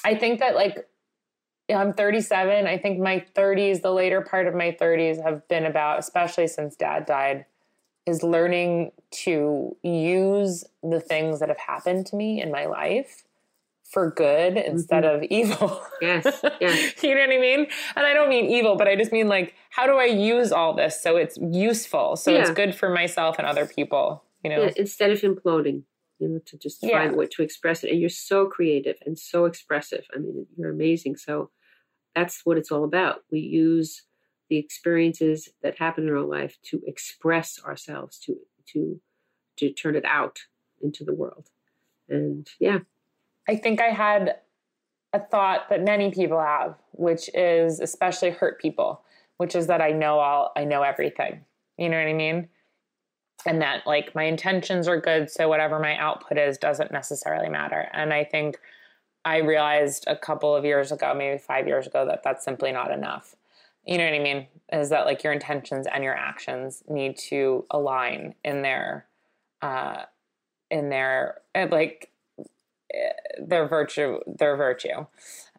Speaker 3: I think that like I'm 37. I think my 30s, the later part of my 30s, have been about, especially since Dad died, is learning to use the things that have happened to me in my life for good instead mm-hmm. of evil. [LAUGHS]
Speaker 4: Yes. Yes.
Speaker 3: you know what I mean? And I don't mean evil, but I just mean like, how do I use all this so it's useful, so yeah. it's good for myself and other people? You know, yeah,
Speaker 4: instead of imploding, you know, to just yeah. find a way to express it. And you're so creative and so expressive. I mean, you're amazing. So that's what it's all about. We use the experiences that happen in our life to express ourselves, to to to turn it out into the world. And yeah,
Speaker 3: I think I had a thought that many people have, which is especially hurt people, which is that I know all, I know everything. You know what I mean? And that like my intentions are good, so whatever my output is doesn't necessarily matter. And I think I realized a couple of years ago, maybe five years ago, that that's simply not enough. You know what I mean? Is that like your intentions and your actions need to align in their, uh, in their like their virtue their virtue.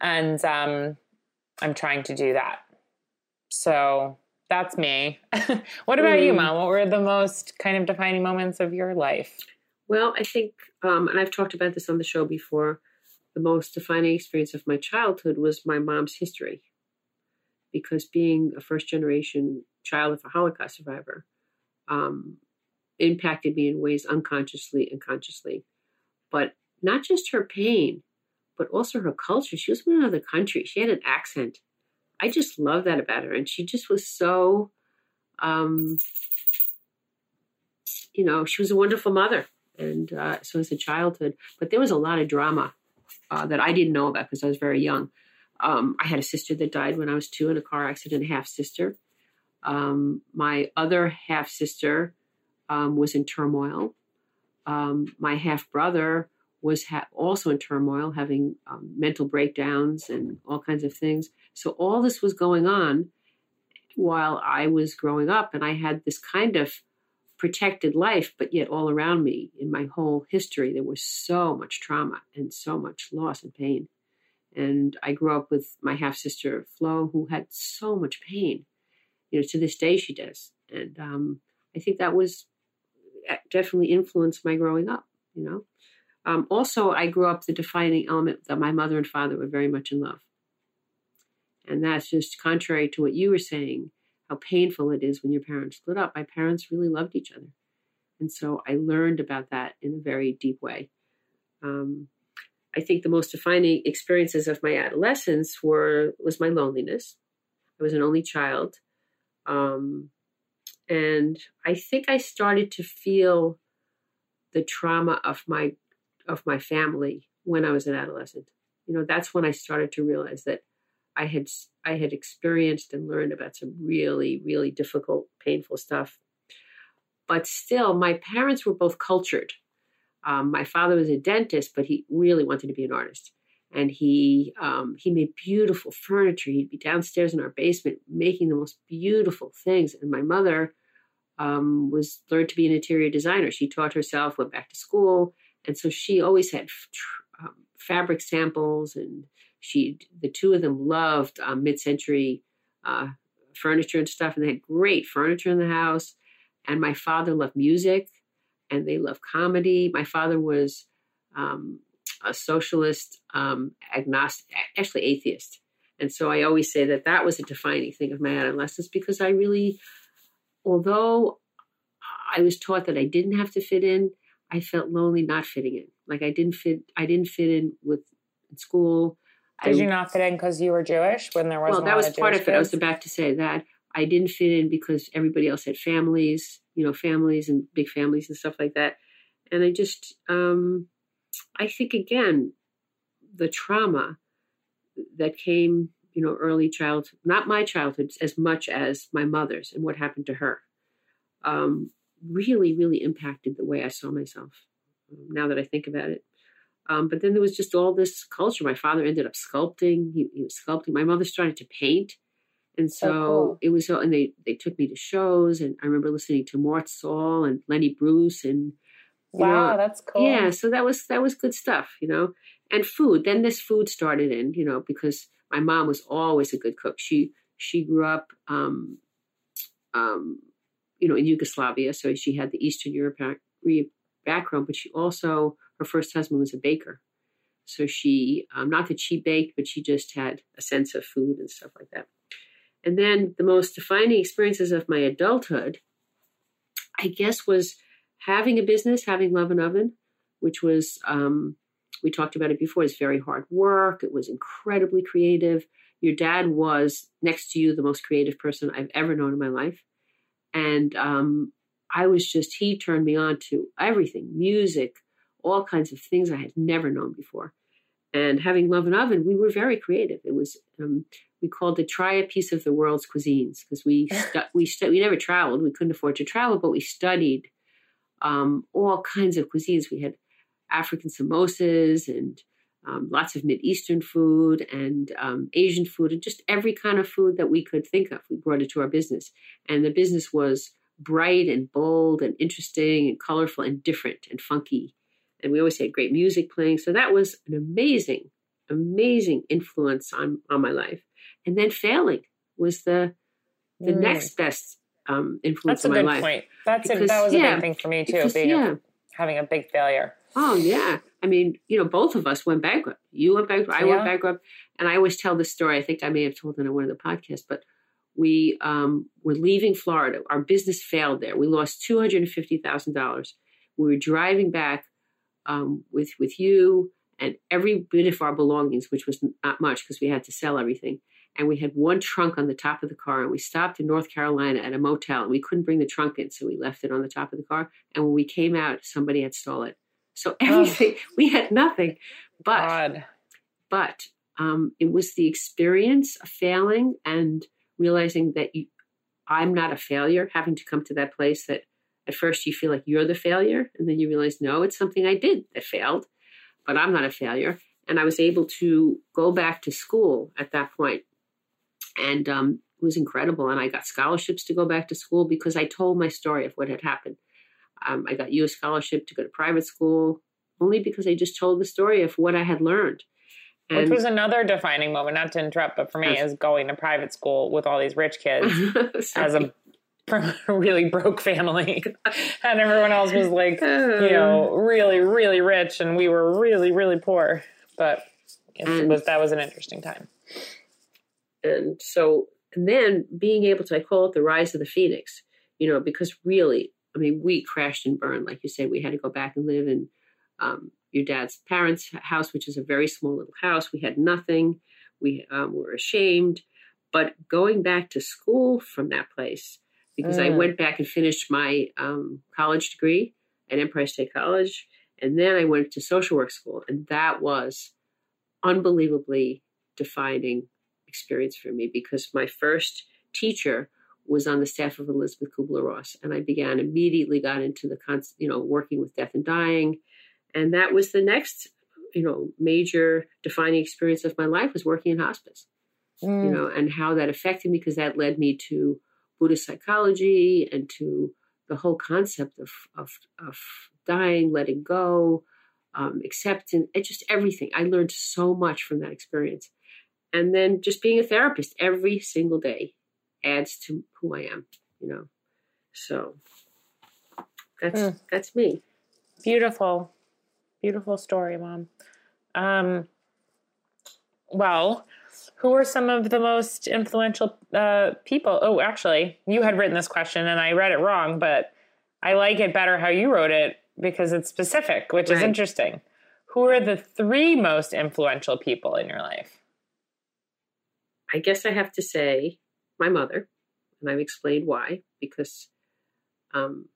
Speaker 3: And um i'm trying to do that. So that's me. [LAUGHS] What about mm. you mom? What were the most kind of defining moments of your life?
Speaker 4: Well i think um and i've talked about this on the show before the most defining experience of my childhood was my mom's history. Because being a first generation child of a holocaust survivor um, impacted me in ways unconsciously and consciously. But not just her pain, but also her culture. She was from another country. She had an accent. I just love that about her. And she just was so, um, you know, she was a wonderful mother. And uh, so as a childhood, but there was a lot of drama uh, that I didn't know about because I was very young. Um, I had a sister that died when I was two in a car accident, a half sister. Um, my other half sister um, was in turmoil. Um, my half brother was ha- also in turmoil, having um, mental breakdowns and all kinds of things. So all this was going on while I was growing up, and I had this kind of protected life, but yet all around me in my whole history, there was so much trauma and so much loss and pain. And I grew up with my half sister Flo, who had so much pain. You know, to this day she does, and um, I think that was uh, definitely influenced my growing up. You know. Um, also, I grew up the defining element that my mother and father were very much in love. And that's just contrary to what you were saying, how painful it is when your parents split up. My parents really loved each other. And so I learned about that in a very deep way. Um, I think the most defining experiences of my adolescence were was my loneliness. I was an only child. Um, and I think I started to feel the trauma of my of my family when I was an adolescent. You know, that's when I started to realize that I had I had experienced and learned about some really really difficult, painful stuff. But still, my parents were both cultured. Um, my father was a dentist, but he really wanted to be an artist, and he um, he made beautiful furniture. He'd be downstairs in our basement making the most beautiful things. And my mother um, was learned to be an interior designer. She taught herself, went back to school, and so she always had um, fabric samples, and she the two of them loved um, mid-century uh, furniture and stuff, and they had great furniture in the house. And my father loved music, and they loved comedy. My father was um, a socialist, um, agnostic, actually atheist. And so I always say that that was a defining thing of my adolescence because I really, although I was taught that I didn't have to fit in, I felt lonely not fitting in. Like I didn't fit. I didn't fit in with school.
Speaker 3: Did I, you not fit in because you were Jewish when there was?
Speaker 4: Well, that was part Jewish of it. I was about to say that I didn't fit in because everybody else had families, you know, families and big families and stuff like that. And I just, um, I think again, the trauma that came, you know, early childhood, not my childhood as much as my mother's and what happened to her. Um, really, really impacted the way I saw myself. Um, now that I think about it. Um, but then there was just all this culture. My father ended up sculpting. He, he was sculpting. My mother started to paint. And so, so cool. it was, and they, they took me to shows. And I remember listening to Mort Sahl and Lenny Bruce. And,
Speaker 3: wow, know, that's cool.
Speaker 4: Yeah. So that was, that was good stuff, you know, and food. Then this food started in, you know, because my mom was always a good cook. She, she grew up, um, um, you know, in Yugoslavia. So she had the Eastern Europe background, but she also, her first husband was a baker. So she, um, not that she baked, but she just had a sense of food and stuff like that. And then the most defining experiences of my adulthood, I guess, was having a business, having Love and Oven, which was, um, we talked about it before, it's very hard work. It was incredibly creative. Your dad was, next to you, the most creative person I've ever known in my life. And um, I was just, he turned me on to everything music, all kinds of things I had never known before. And having Love and Oven, we were very creative. It was, um, we called it try a piece of the world's cuisines because we, [LAUGHS] stu- we, stu- we never traveled. We couldn't afford to travel, but we studied um, all kinds of cuisines. We had African samosas and um, lots of Mid Eastern food and um, Asian food and just every kind of food that we could think of. We brought it to our business. And the business was bright and bold and interesting and colorful and different and funky. And we always had great music playing. So that was an amazing, amazing influence on, on my life. And then failing was the the mm. next best um, influence
Speaker 3: That's
Speaker 4: in my
Speaker 3: life.
Speaker 4: That's a
Speaker 3: good point. That's because, a, that was a big thing for me too, because, being yeah. a, having a big failure.
Speaker 4: Oh yeah. I mean, you know, both of us went bankrupt. You went bankrupt, I yeah. went bankrupt. And I always tell this story. I think I may have told it on one of the podcasts, but we um, were leaving Florida. Our business failed there. We lost two hundred and fifty thousand dollars. We were driving back um, with with you and every bit of our belongings, which was not much because we had to sell everything. And we had one trunk on the top of the car, and we stopped in North Carolina at a motel, and we couldn't bring the trunk in, so we left it on the top of the car. And when we came out, somebody had stole it. So [LAUGHS] everything oh. we had nothing, but God. but um, it was the experience of failing and realizing that you, I'm not a failure, having to come to that place that at first you feel like you're the failure, and then you realize, no, it's something I did that failed, but I'm not a failure. And I was able to go back to school at that point, and um, it was incredible. And I got scholarships to go back to school because I told my story of what had happened. Um, I got you a scholarship to go to private school only because I just told the story of what I had learned.
Speaker 3: And Which was another defining moment, not to interrupt, but for me, is going to private school with all these rich kids [LAUGHS] as a from [LAUGHS] a really broke family. [LAUGHS] and everyone else was like, you know, really, really rich, and we were really, really poor. But it was that was an interesting time.
Speaker 4: And so, and then being able to, I call it the rise of the phoenix, you know, because really, I mean, we crashed and burned, like you said. We had to go back and live in um, your dad's parents' house, which is a very small little house. We had nothing. We um, were ashamed. But going back to school from that place, because mm. I went back and finished my um, college degree at Empire State College, and then I went to social work school, and that was unbelievably defining experience for me because my first teacher was on the staff of Elizabeth Kubler Ross, and I began immediately got into the you know working with death and dying, and that was the next you know major defining experience of my life was working in hospice, mm. you know, and how that affected me because that led me to Buddhist psychology and to the whole concept of of, of dying, letting go, um, acceptance, just everything. I learned so much from that experience, and then just being a therapist every single day adds to who I am, you know. So that's mm. that's me.
Speaker 3: Beautiful. Beautiful story, mom. Um well, who are some of the most influential uh, people? Oh, actually, you had written this question and I read it wrong, but I like it better how you wrote it because it's specific, which right. is interesting. Who are the three most influential people in your life?
Speaker 4: I guess I have to say my mother, and I've explained why because um,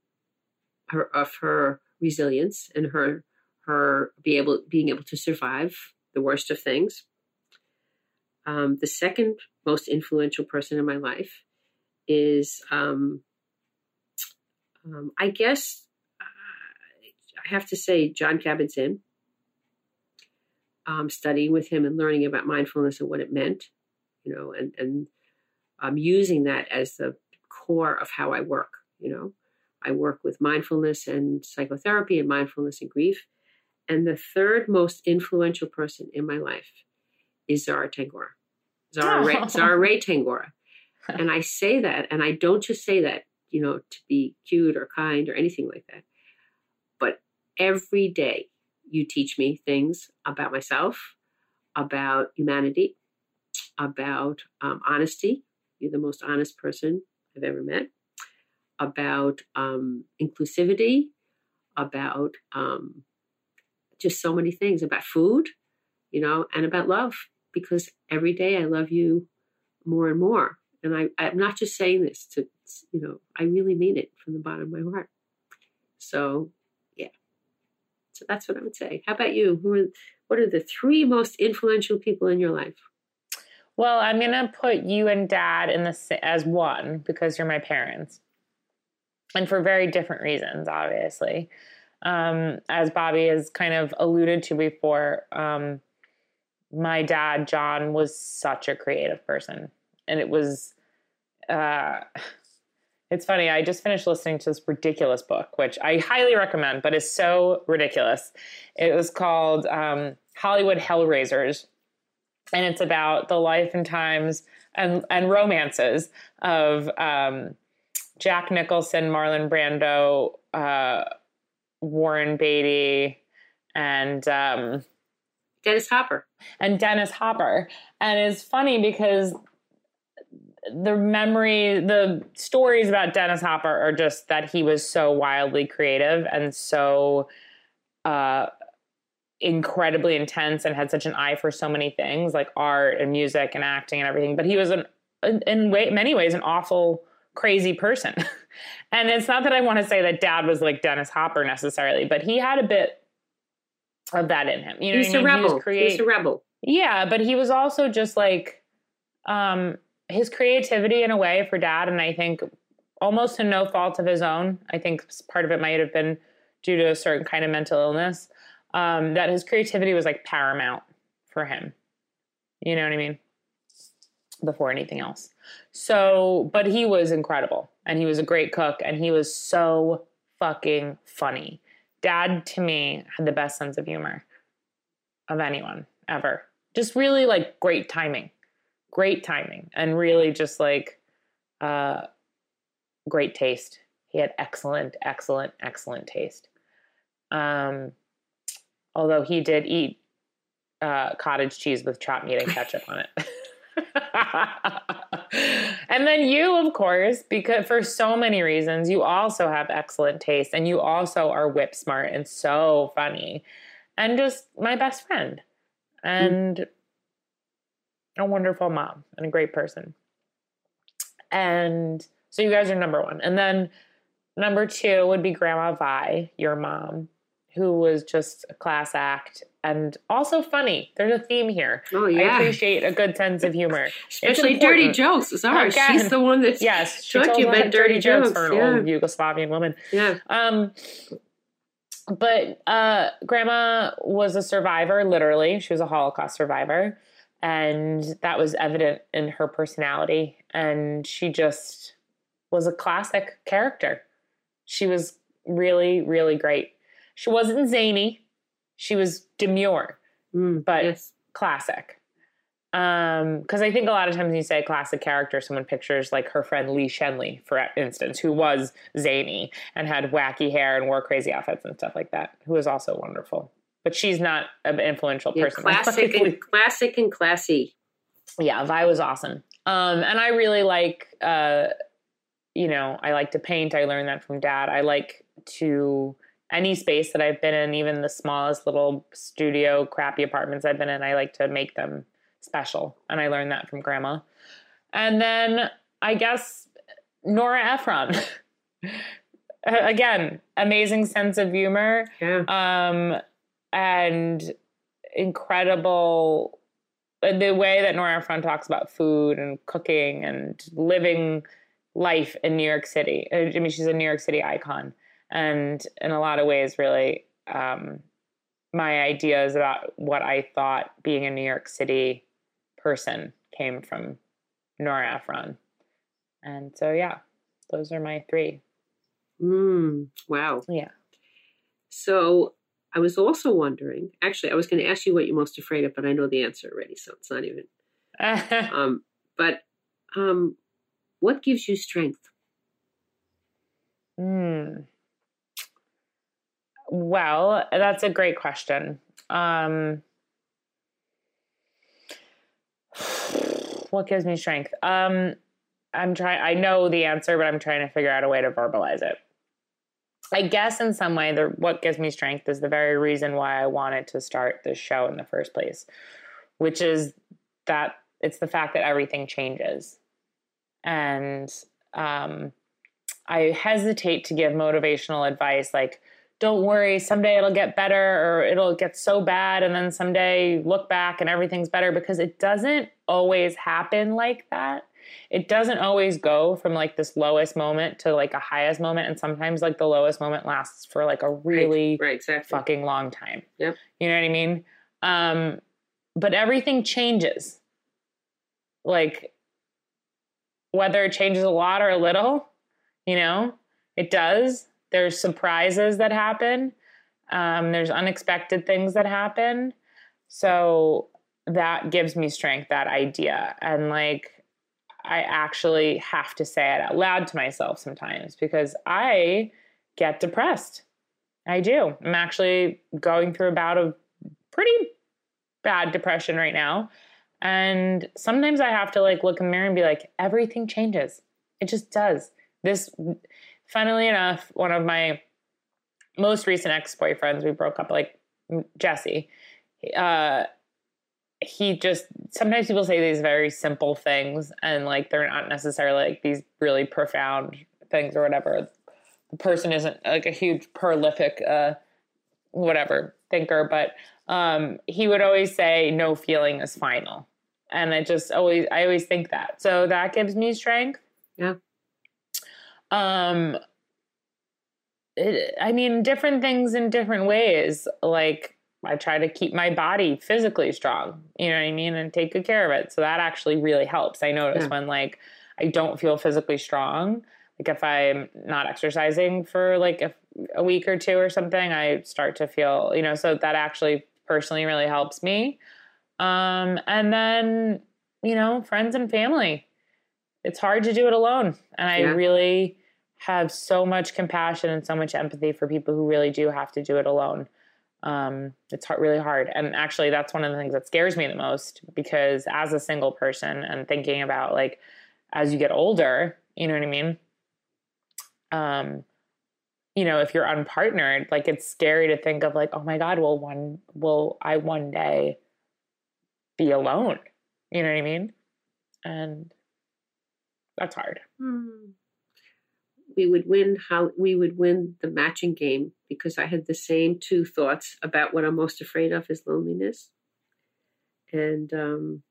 Speaker 4: her of her resilience and her her be able being able to survive the worst of things. Um, the second most influential person in my life is, um, um, I guess, uh, I have to say, John Kabat-Zinn. Um, studying with him and learning about mindfulness and what it meant, you know, and and I'm using that as the core of how I work. You know, I work with mindfulness and psychotherapy and mindfulness and grief. And the third most influential person in my life is Zara Tangora, Zara, oh. Ray, Zara Ray Tangora. [LAUGHS] And I say that, and I don't just say that, you know, to be cute or kind or anything like that. But every day, you teach me things about myself, about humanity, about um, honesty. You're the most honest person I've ever met. About um, inclusivity, about um, just so many things, about food, you know, and about love. Because every day I love you more and more. And I, I'm not just saying this to, you know, I really mean it from the bottom of my heart. So, yeah. So that's what I would say. How about you? Who are, what are the three most influential people in your life?
Speaker 3: Well, I'm gonna put you and Dad in the as one because you're my parents, and for very different reasons, obviously. Um, as Bobbie has kind of alluded to before, um, my dad John was such a creative person, and it was. Uh, [LAUGHS] it's funny. I just finished listening to this ridiculous book, which I highly recommend, but is so ridiculous. It was called um, Hollywood Hellraisers and it's about the life and times and and romances of um, Jack Nicholson, Marlon Brando, uh, Warren Beatty, and um,
Speaker 4: Dennis Hopper.
Speaker 3: And Dennis Hopper, and it's funny because the memory, the stories about Dennis Hopper are just that he was so wildly creative and so uh, incredibly intense and had such an eye for so many things like art and music and acting and everything. But he was an in way, many ways an awful crazy person. [LAUGHS] And it's not that i want to say that dad was like dennis hopper necessarily but he had a bit of that in him. You know
Speaker 4: he's a
Speaker 3: I mean?
Speaker 4: rebel
Speaker 3: he was create-
Speaker 4: he's a rebel.
Speaker 3: Yeah but he was also just like um his creativity in a way for dad and i think almost to no fault of his own i think part of it might have been due to a certain kind of mental illness um, that his creativity was like paramount for him. You know what I mean? Before anything else. So, but he was incredible and he was a great cook and he was so fucking funny. Dad to me had the best sense of humor of anyone ever. Just really like great timing. Great timing and really just like uh great taste. He had excellent excellent excellent taste. Um although he did eat uh, cottage cheese with chopped meat and ketchup on it. [LAUGHS] and then you, of course, because for so many reasons, you also have excellent taste and you also are whip smart and so funny and just my best friend and mm. a wonderful mom and a great person. And so you guys are number one. And then number two would be Grandma Vi, your mom who was just a class act and also funny. There's a theme here.
Speaker 4: Oh yeah,
Speaker 3: I appreciate a good sense of humor,
Speaker 4: especially dirty jokes. Sorry, Again, she's the one that
Speaker 3: yes,
Speaker 4: she taught you about dirty, jokes,
Speaker 3: for an
Speaker 4: yeah.
Speaker 3: old Yugoslavian woman.
Speaker 4: Yeah.
Speaker 3: Um, but uh, Grandma was a survivor. Literally, she was a Holocaust survivor, and that was evident in her personality. And she just was a classic character. She was really, really great she wasn't zany. She was demure,
Speaker 4: mm,
Speaker 3: but
Speaker 4: yes.
Speaker 3: classic. Um, because I think a lot of times when you say classic character, someone pictures like her friend Lee Shenley, for instance, who was zany and had wacky hair and wore crazy outfits and stuff like that, who was also wonderful. But she's not an influential
Speaker 4: yeah,
Speaker 3: person.
Speaker 4: Classic and classic and classy.
Speaker 3: Yeah, Vi was awesome. Um, and I really like uh, you know, I like to paint. I learned that from dad. I like to any space that I've been in, even the smallest little studio, crappy apartments I've been in, I like to make them special. And I learned that from grandma. And then I guess Nora Ephron. [LAUGHS] Again, amazing sense of humor.
Speaker 4: Yeah.
Speaker 3: Um, and incredible the way that Nora Ephron talks about food and cooking and living life in New York City. I mean, she's a New York City icon and in a lot of ways, really, um, my ideas about what I thought being a New York City person came from Nora Ephron. And so, yeah, those are my three.
Speaker 4: Mm, wow.
Speaker 3: Yeah.
Speaker 4: So I was also wondering, actually, I was going to ask you what you're most afraid of, but I know the answer already, so it's not even. [LAUGHS] um, but um, what gives you strength?
Speaker 3: Hmm. Well, that's a great question. Um, [SIGHS] what gives me strength? Um, I'm trying. I know the answer, but I'm trying to figure out a way to verbalize it. I guess in some way, the what gives me strength is the very reason why I wanted to start this show in the first place, which is that it's the fact that everything changes, and um, I hesitate to give motivational advice like don't worry, someday it'll get better or it'll get so bad and then someday look back and everything's better because it doesn't always happen like that. It doesn't always go from like this lowest moment to like a highest moment and sometimes like the lowest moment lasts for like a really
Speaker 4: right, right, exactly.
Speaker 3: fucking long time.
Speaker 4: Yep.
Speaker 3: You know what I mean? Um but everything changes. Like whether it changes a lot or a little, you know, it does there's surprises that happen. Um, there's unexpected things that happen. So that gives me strength, that idea. And like, I actually have to say it out loud to myself sometimes because I get depressed. I do. I'm actually going through about a pretty bad depression right now. And sometimes I have to like look in the mirror and be like, everything changes. It just does. This funnily enough, one of my most recent ex boyfriends, we broke up, like Jesse. Uh, he just sometimes people say these very simple things and like they're not necessarily like these really profound things or whatever. The person isn't like a huge prolific uh whatever thinker, but um he would always say no feeling is final. And I just always I always think that. So that gives me strength.
Speaker 4: Yeah.
Speaker 3: Um, it, I mean, different things in different ways. Like, I try to keep my body physically strong, you know what I mean, and take good care of it. So that actually really helps. I notice yeah. when like I don't feel physically strong, like if I'm not exercising for like a, a, week or two or something, I start to feel, you know, so that actually personally really helps me. Um, and then, you know, friends and family it's hard to do it alone. And I yeah. really have so much compassion and so much empathy for people who really do have to do it alone. Um, it's hard, really hard. And actually, that's one of the things that scares me the most because as a single person and thinking about like as you get older, you know what I mean? Um, you know, if you're unpartnered, like it's scary to think of like, oh my God, will one will I one day be alone? You know what I mean? And that's hard.
Speaker 4: Hmm. We would win how we would win the matching game because I had the same two thoughts about what I'm most afraid of is loneliness. And um,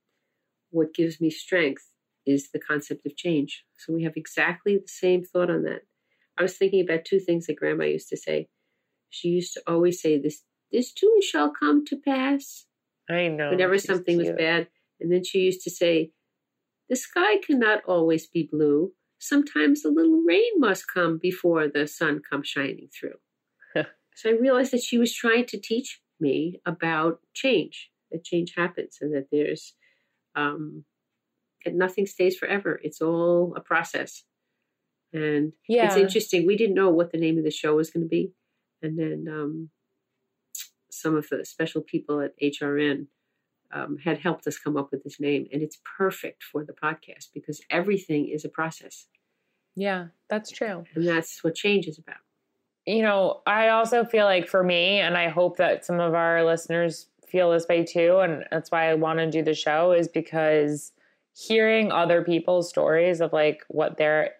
Speaker 4: what gives me strength is the concept of change. So we have exactly the same thought on that. I was thinking about two things that grandma used to say. She used to always say this this too shall come to pass.
Speaker 3: I know.
Speaker 4: Whenever something cute. was bad. And then she used to say, the sky cannot always be blue. Sometimes a little rain must come before the sun comes shining through. so I realized that she was trying to teach me about change, that change happens and that there's, um, that nothing stays forever. It's all a process. And yeah. it's interesting. We didn't know what the name of the show was going to be. And then um, some of the special people at HRN um, had helped us come up with this name. And it's perfect for the podcast because everything is a process.
Speaker 3: Yeah, that's true.
Speaker 4: And that's what change is about.
Speaker 3: You know, I also feel like for me, and I hope that some of our listeners feel this way too, and that's why I want to do the show, is because hearing other people's stories of like what they're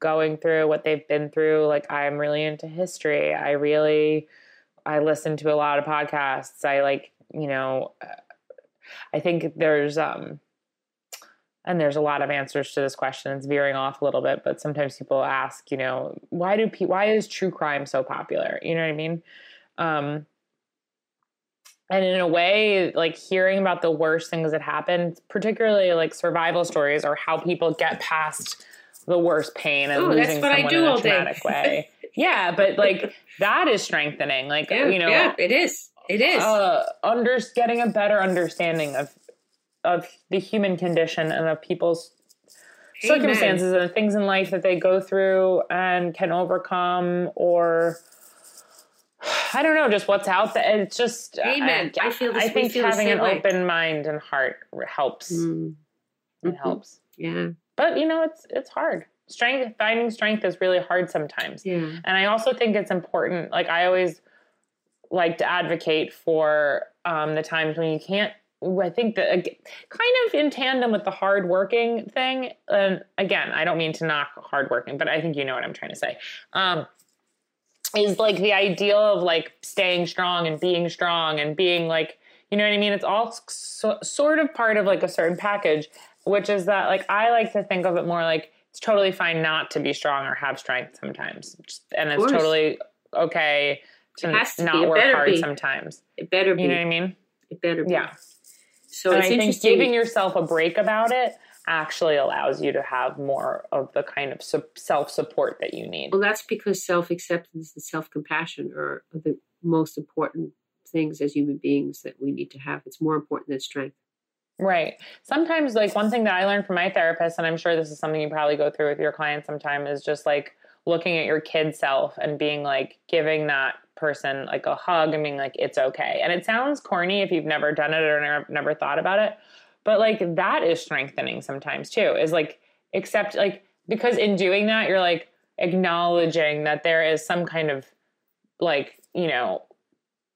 Speaker 3: going through, what they've been through, like I'm really into history. I really, I listen to a lot of podcasts. I like, you know, I think there's um and there's a lot of answers to this question. It's veering off a little bit, but sometimes people ask, you know, why do pe- why is true crime so popular? You know what I mean? Um, and in a way, like hearing about the worst things that happen, particularly like survival stories or how people get past the worst pain and
Speaker 4: oh,
Speaker 3: losing someone in a
Speaker 4: traumatic
Speaker 3: way. yeah, but like that is strengthening. Like [LAUGHS]
Speaker 4: yeah,
Speaker 3: you know,
Speaker 4: yeah, it is. It is
Speaker 3: uh, under getting a better understanding of of the human condition and of people's Amen. circumstances and the things in life that they go through and can overcome or [SIGHS] I don't know, just what's out there. It's just
Speaker 4: Amen. I, I feel. This,
Speaker 3: I think
Speaker 4: feel
Speaker 3: having an
Speaker 4: way.
Speaker 3: open mind and heart helps.
Speaker 4: Mm.
Speaker 3: It
Speaker 4: Mhm.
Speaker 3: helps.
Speaker 4: Yeah,
Speaker 3: But you know, it's it's hard. Strength finding strength is really hard sometimes.
Speaker 4: yeah.
Speaker 3: And I also think it's important. Like I always like to advocate for um, the times when you can't. I think that kind of in tandem with the hardworking thing. And again, I don't mean to knock hardworking, but I think you know what I'm trying to say. Um, is like the ideal of like staying strong and being strong and being like you know what I mean. It's all so, sort of part of like a certain package, which is that like I like to think of it more like it's totally fine not to be strong or have strength sometimes, and it's totally okay to
Speaker 4: It has to be.
Speaker 3: not work
Speaker 4: better
Speaker 3: hard
Speaker 4: be.
Speaker 3: sometimes.
Speaker 4: It better be.
Speaker 3: You know what I mean?
Speaker 4: It better be.
Speaker 3: Yeah.
Speaker 4: So
Speaker 3: and
Speaker 4: it's
Speaker 3: I think giving yourself a break about it actually allows you to have more of the kind of self support that you need.
Speaker 4: well, that's because self acceptance and self compassion are the most important things as human beings that we need to have. It's more important than strength.
Speaker 3: Right. Sometimes, like one thing that I learned from my therapist, and I'm sure this is something you probably go through with your clients sometime, is just like looking at your kid self and being like giving that person like a hug and being like, it's okay. And it sounds corny if you've never done it or never, never thought about it, but like that is strengthening sometimes too, is like, accept, like, because in doing that, you're like acknowledging that there is some kind of like, you know,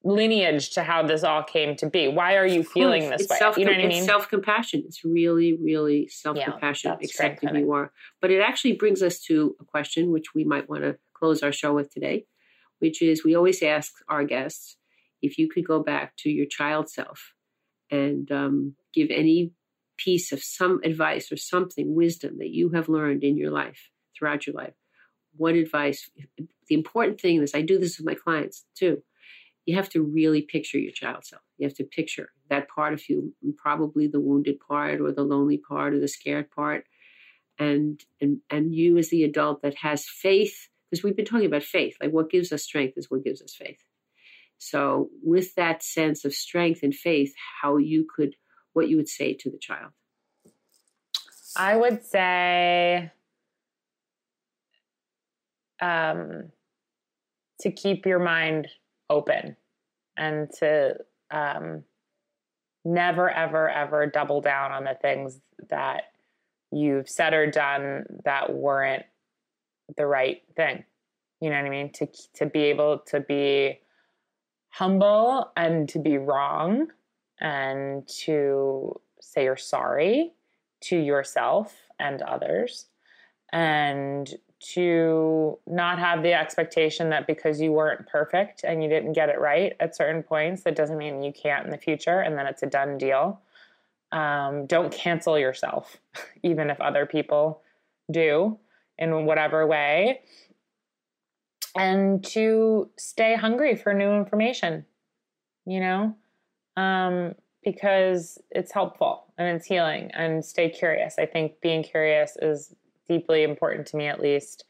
Speaker 3: lineage to how this all came to be. Why are you feeling this
Speaker 4: it's
Speaker 3: way?
Speaker 4: Self,
Speaker 3: you know what I
Speaker 4: it's
Speaker 3: mean?
Speaker 4: self compassion. It's really, really self compassion,
Speaker 3: that's
Speaker 4: accept who you are. But it actually brings us to a question which we might want to close our show with today, which is we always ask our guests if you could go back to your child self and um, give any piece of some advice or something, wisdom that you have learned in your life throughout your life. What advice? The important thing is, I do this with my clients too you have to really picture your child self. You have to picture that part of you, probably the wounded part or the lonely part or the scared part. And and and you as the adult that has faith, because we've been talking about faith, like what gives us strength is what gives us faith. So with that sense of strength and faith, how you could what you would say to the child.
Speaker 3: I would say um, to keep your mind open and to um, never, ever, ever double down on the things that you've said or done that weren't the right thing. You know what I mean? To to be able to be humble and to be wrong and to say you're sorry to yourself and others and to not have the expectation that because you weren't perfect and you didn't get it right at certain points that doesn't mean you can't in the future and then it's a done deal. Um, don't cancel yourself [LAUGHS] even if other people do in whatever way. And to stay hungry for new information you know? Um, because it's helpful and it's healing and stay curious. I think being curious is deeply important to me at least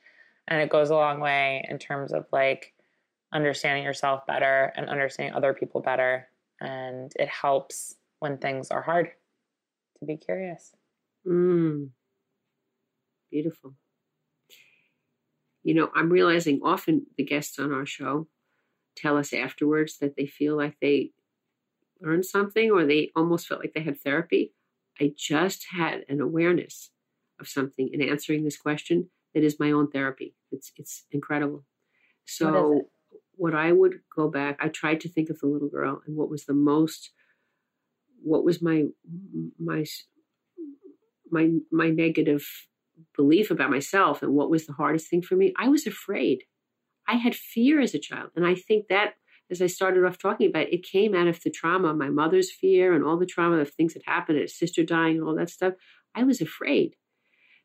Speaker 3: and it goes a long way in terms of like understanding yourself better and understanding other people better and it helps when things are hard to be curious
Speaker 4: Mm. Beautiful. You know, I'm realizing often the guests on our show tell us afterwards that they feel like they learned something or they almost felt like they had therapy. I just had an awareness of something in answering this question that is my own therapy. It's it's incredible. So
Speaker 3: What
Speaker 4: what I would go back, I tried to think of the little girl and what was the most what was my my my my negative belief about myself and what was the hardest thing for me? I was afraid. I had fear as a child. And i think that as i started off talking about it came out of the trauma my mother's fear and all the trauma of things that happened a sister dying and all that stuff. I was afraid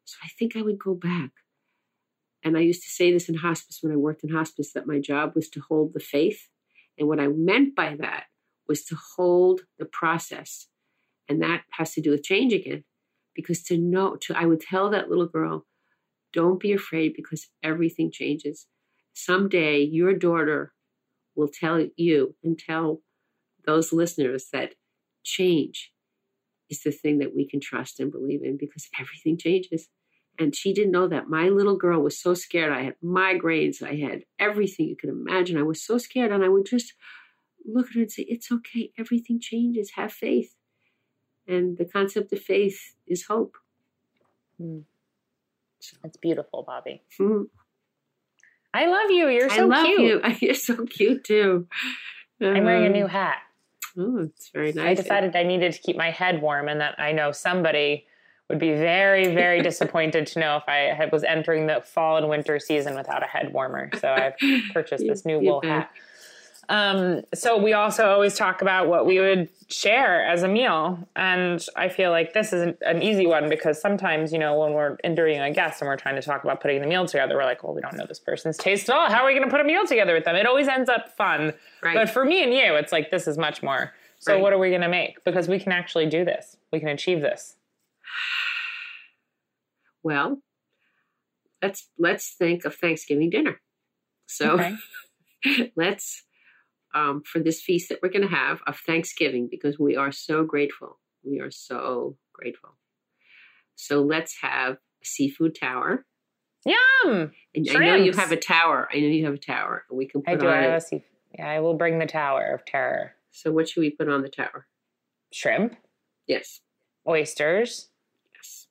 Speaker 4: so i think i would go back. And i used to say this in hospice when i worked in hospice that my job was to hold the faith. And what i meant by that was to hold the process. And that has to do with change again because to know to i would tell that little girl don't be afraid because everything changes. Someday your daughter will tell you and tell those listeners that change is the thing that we can trust and believe in because everything changes And she didn't know that my little girl was so scared. I had migraines. I had everything you could imagine. I was so scared. And I would just look at her and say, It's okay. Everything changes. Have faith. And the concept of faith is hope.
Speaker 3: Mm. It's beautiful, Bobbie.
Speaker 4: Mm.
Speaker 3: I love you. You're so
Speaker 4: I love
Speaker 3: cute.
Speaker 4: you. [LAUGHS] You're so cute too.
Speaker 3: I'm wearing a new
Speaker 4: Um,
Speaker 3: hat.
Speaker 4: Oh, it's very nice.
Speaker 3: I decided I needed to keep my head warm, and that I know somebody would be very, very [LAUGHS] disappointed to know if I had, was entering the fall and winter season without a head warmer. So I've [LAUGHS] purchased this new wool hat. Um, so we also always talk about what we would share as a meal, and I feel like this is an, an easy one because sometimes you know when we're interviewing a guest and we're trying to talk about putting the meal together, we're like, well, we don't know this person's taste at all. How are we going to put a meal together with them? It always ends up fun,
Speaker 4: Right.
Speaker 3: but for me and you, it's like this is much more. So
Speaker 4: Right.
Speaker 3: what are we going to make? Because we can actually do this. We can achieve this. [SIGHS]
Speaker 4: Well, let's let's think of Thanksgiving dinner. So
Speaker 3: Okay. [LAUGHS]
Speaker 4: let's um, for this feast that we're going to have of Thanksgiving because we are so grateful. We are so grateful. So let's have a seafood tower.
Speaker 3: Yum!
Speaker 4: And I know you have a tower. I know you have a tower. We can
Speaker 3: I
Speaker 4: put
Speaker 3: do.
Speaker 4: on
Speaker 3: I have a Yeah, I will bring the Tower of Terror.
Speaker 4: So what should we put on the tower?
Speaker 3: Shrimp,
Speaker 4: Yes.
Speaker 3: oysters,
Speaker 4: Yes.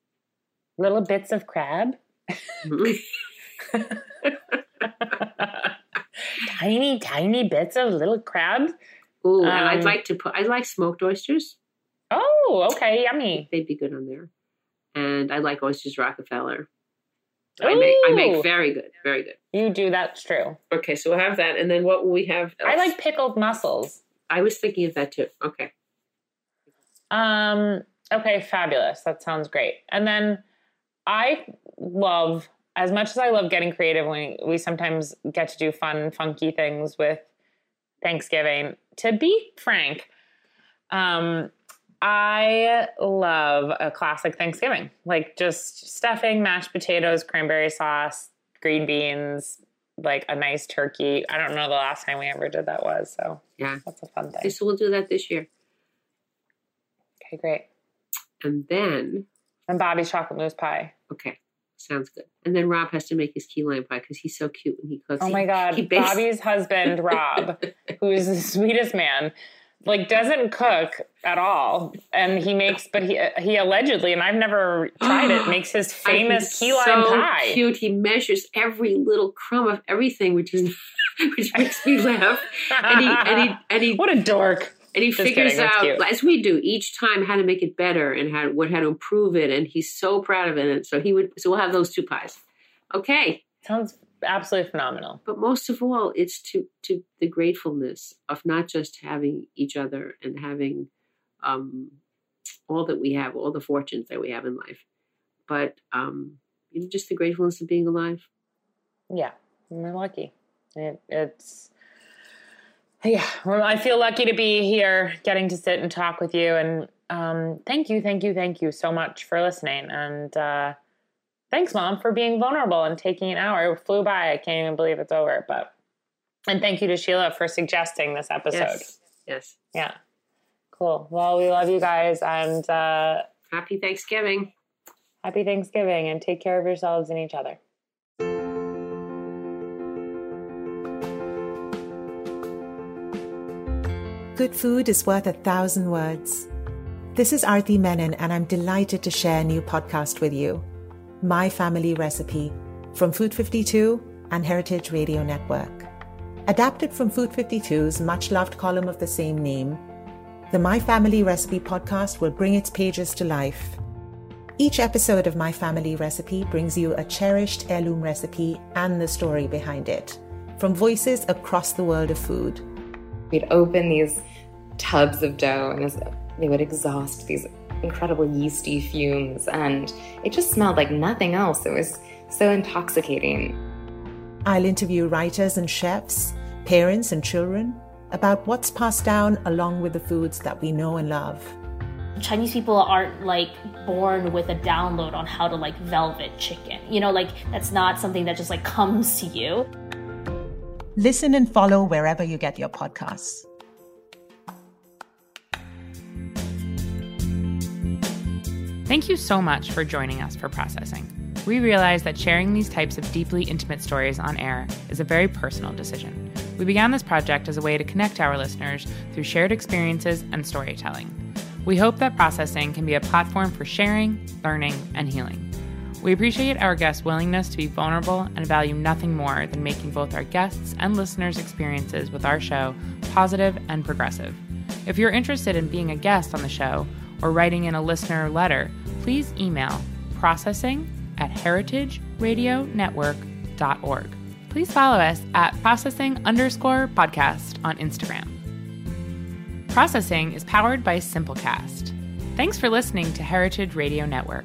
Speaker 3: little bits of crab.
Speaker 4: Mhm. [LAUGHS] [LAUGHS]
Speaker 3: tiny, tiny bits of little crab.
Speaker 4: Ooh, and I'd
Speaker 3: Um,
Speaker 4: like to put. I like smoked oysters.
Speaker 3: Oh, okay, yummy.
Speaker 4: They'd be good on there. And I like oysters Rockefeller. I make I make very good, very good.
Speaker 3: You do, that's true.
Speaker 4: Okay, so we'll have that, and then what will we have?
Speaker 3: I like pickled mussels.
Speaker 4: I was thinking of that too. Okay,
Speaker 3: Um, okay, fabulous. That sounds great. And then I love, as much as I love getting creative, we, we sometimes get to do fun, funky things with Thanksgiving. To be frank, um, I love a classic Thanksgiving, like just stuffing, mashed potatoes, cranberry sauce, green beans, like a nice turkey. I don't know the last time we ever did that was, so
Speaker 4: yeah.
Speaker 3: that's a fun thing.
Speaker 4: so we'll do that this year,
Speaker 3: Okay, great.
Speaker 4: and then
Speaker 3: And Bobbie's chocolate mousse pie.
Speaker 4: okay, sounds good. And then Rob has to make his key lime pie because he's so cute when he cooks.
Speaker 3: Oh my God.
Speaker 4: he bakes-
Speaker 3: Bobbie's husband, Rob, [LAUGHS] who's the sweetest man, like doesn't cook at all. And he makes, but he, uh, he allegedly, and I've never tried it, [GASPS] makes his famous key lime
Speaker 4: so
Speaker 3: pie.
Speaker 4: Cute. He measures every little crumb of everything, which is [LAUGHS] which makes me laugh. And he and he and he [LAUGHS]
Speaker 3: what a dork.
Speaker 4: And he
Speaker 3: Just
Speaker 4: figures
Speaker 3: kidding,
Speaker 4: out as we do each time how to make it better and how what how to improve it. And he's so proud of it. And so he would. So we'll have those two pies. Okay.
Speaker 3: Sounds absolutely phenomenal.
Speaker 4: But most of all, it's to to the gratefulness of not just having each other and having um, all that we have, all the fortunes that we have in life, but um, you know, just the gratefulness of being alive.
Speaker 3: Yeah, we're lucky. It, it's yeah, well, I feel lucky to be here, getting to sit and talk with you. And um, thank you, thank you, thank you so much for listening. And uh, thanks, Mom, for being vulnerable and taking an hour. It flew by. I can't even believe it's over. But and thank you to Sheila for suggesting this episode.
Speaker 4: Yes. Yes.
Speaker 3: Yeah, cool. Well, we love you guys, and uh,
Speaker 4: Happy Thanksgiving.
Speaker 3: happy Thanksgiving. And take care of yourselves and each other.
Speaker 2: Good food is worth a thousand words. This is Arti Menon, and I'm delighted to share a new podcast with you My Family Recipe from Food 52 and Heritage Radio Network. Adapted from Food 52's much loved column of the same name, the My Family Recipe podcast will bring its pages to life. Each episode of My Family Recipe brings you a cherished heirloom recipe and the story behind it, from voices across the world of food.
Speaker 5: We'd open these tubs of dough and they would exhaust these incredible yeasty fumes, and it just smelled like nothing else. It was so intoxicating.
Speaker 2: I'll interview writers and chefs, parents and children about what's passed down along with the foods that we know and love.
Speaker 6: Chinese people aren't like born with a download on how to like velvet chicken. You know, like that's not something that just like comes to you.
Speaker 2: Listen and follow wherever you get your podcasts.
Speaker 3: Thank you so much for joining us for processing. We realize that sharing these types of deeply intimate stories on air is a very personal decision. We began this project as a way to connect our listeners through shared experiences and storytelling. We hope that processing can be a platform for sharing, learning, and healing. We appreciate our guests' willingness to be vulnerable and value nothing more than making both our guests' and listeners' experiences with our show positive and progressive. If you're interested in being a guest on the show or writing in a listener letter, please email processing at heritageradionetwork.org. Please follow us at processing underscore podcast on Instagram. Processing is powered by Simplecast. Thanks for listening to Heritage Radio Network,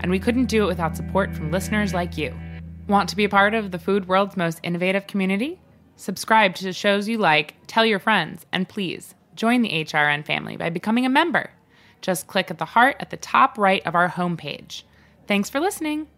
Speaker 3: And we couldn't do it without support from listeners like you. Want to be a part of the food world's most innovative community? Subscribe to shows you like, tell your friends, and please join the HRN family by becoming a member. Just click at the heart at the top right of our homepage. Thanks for listening.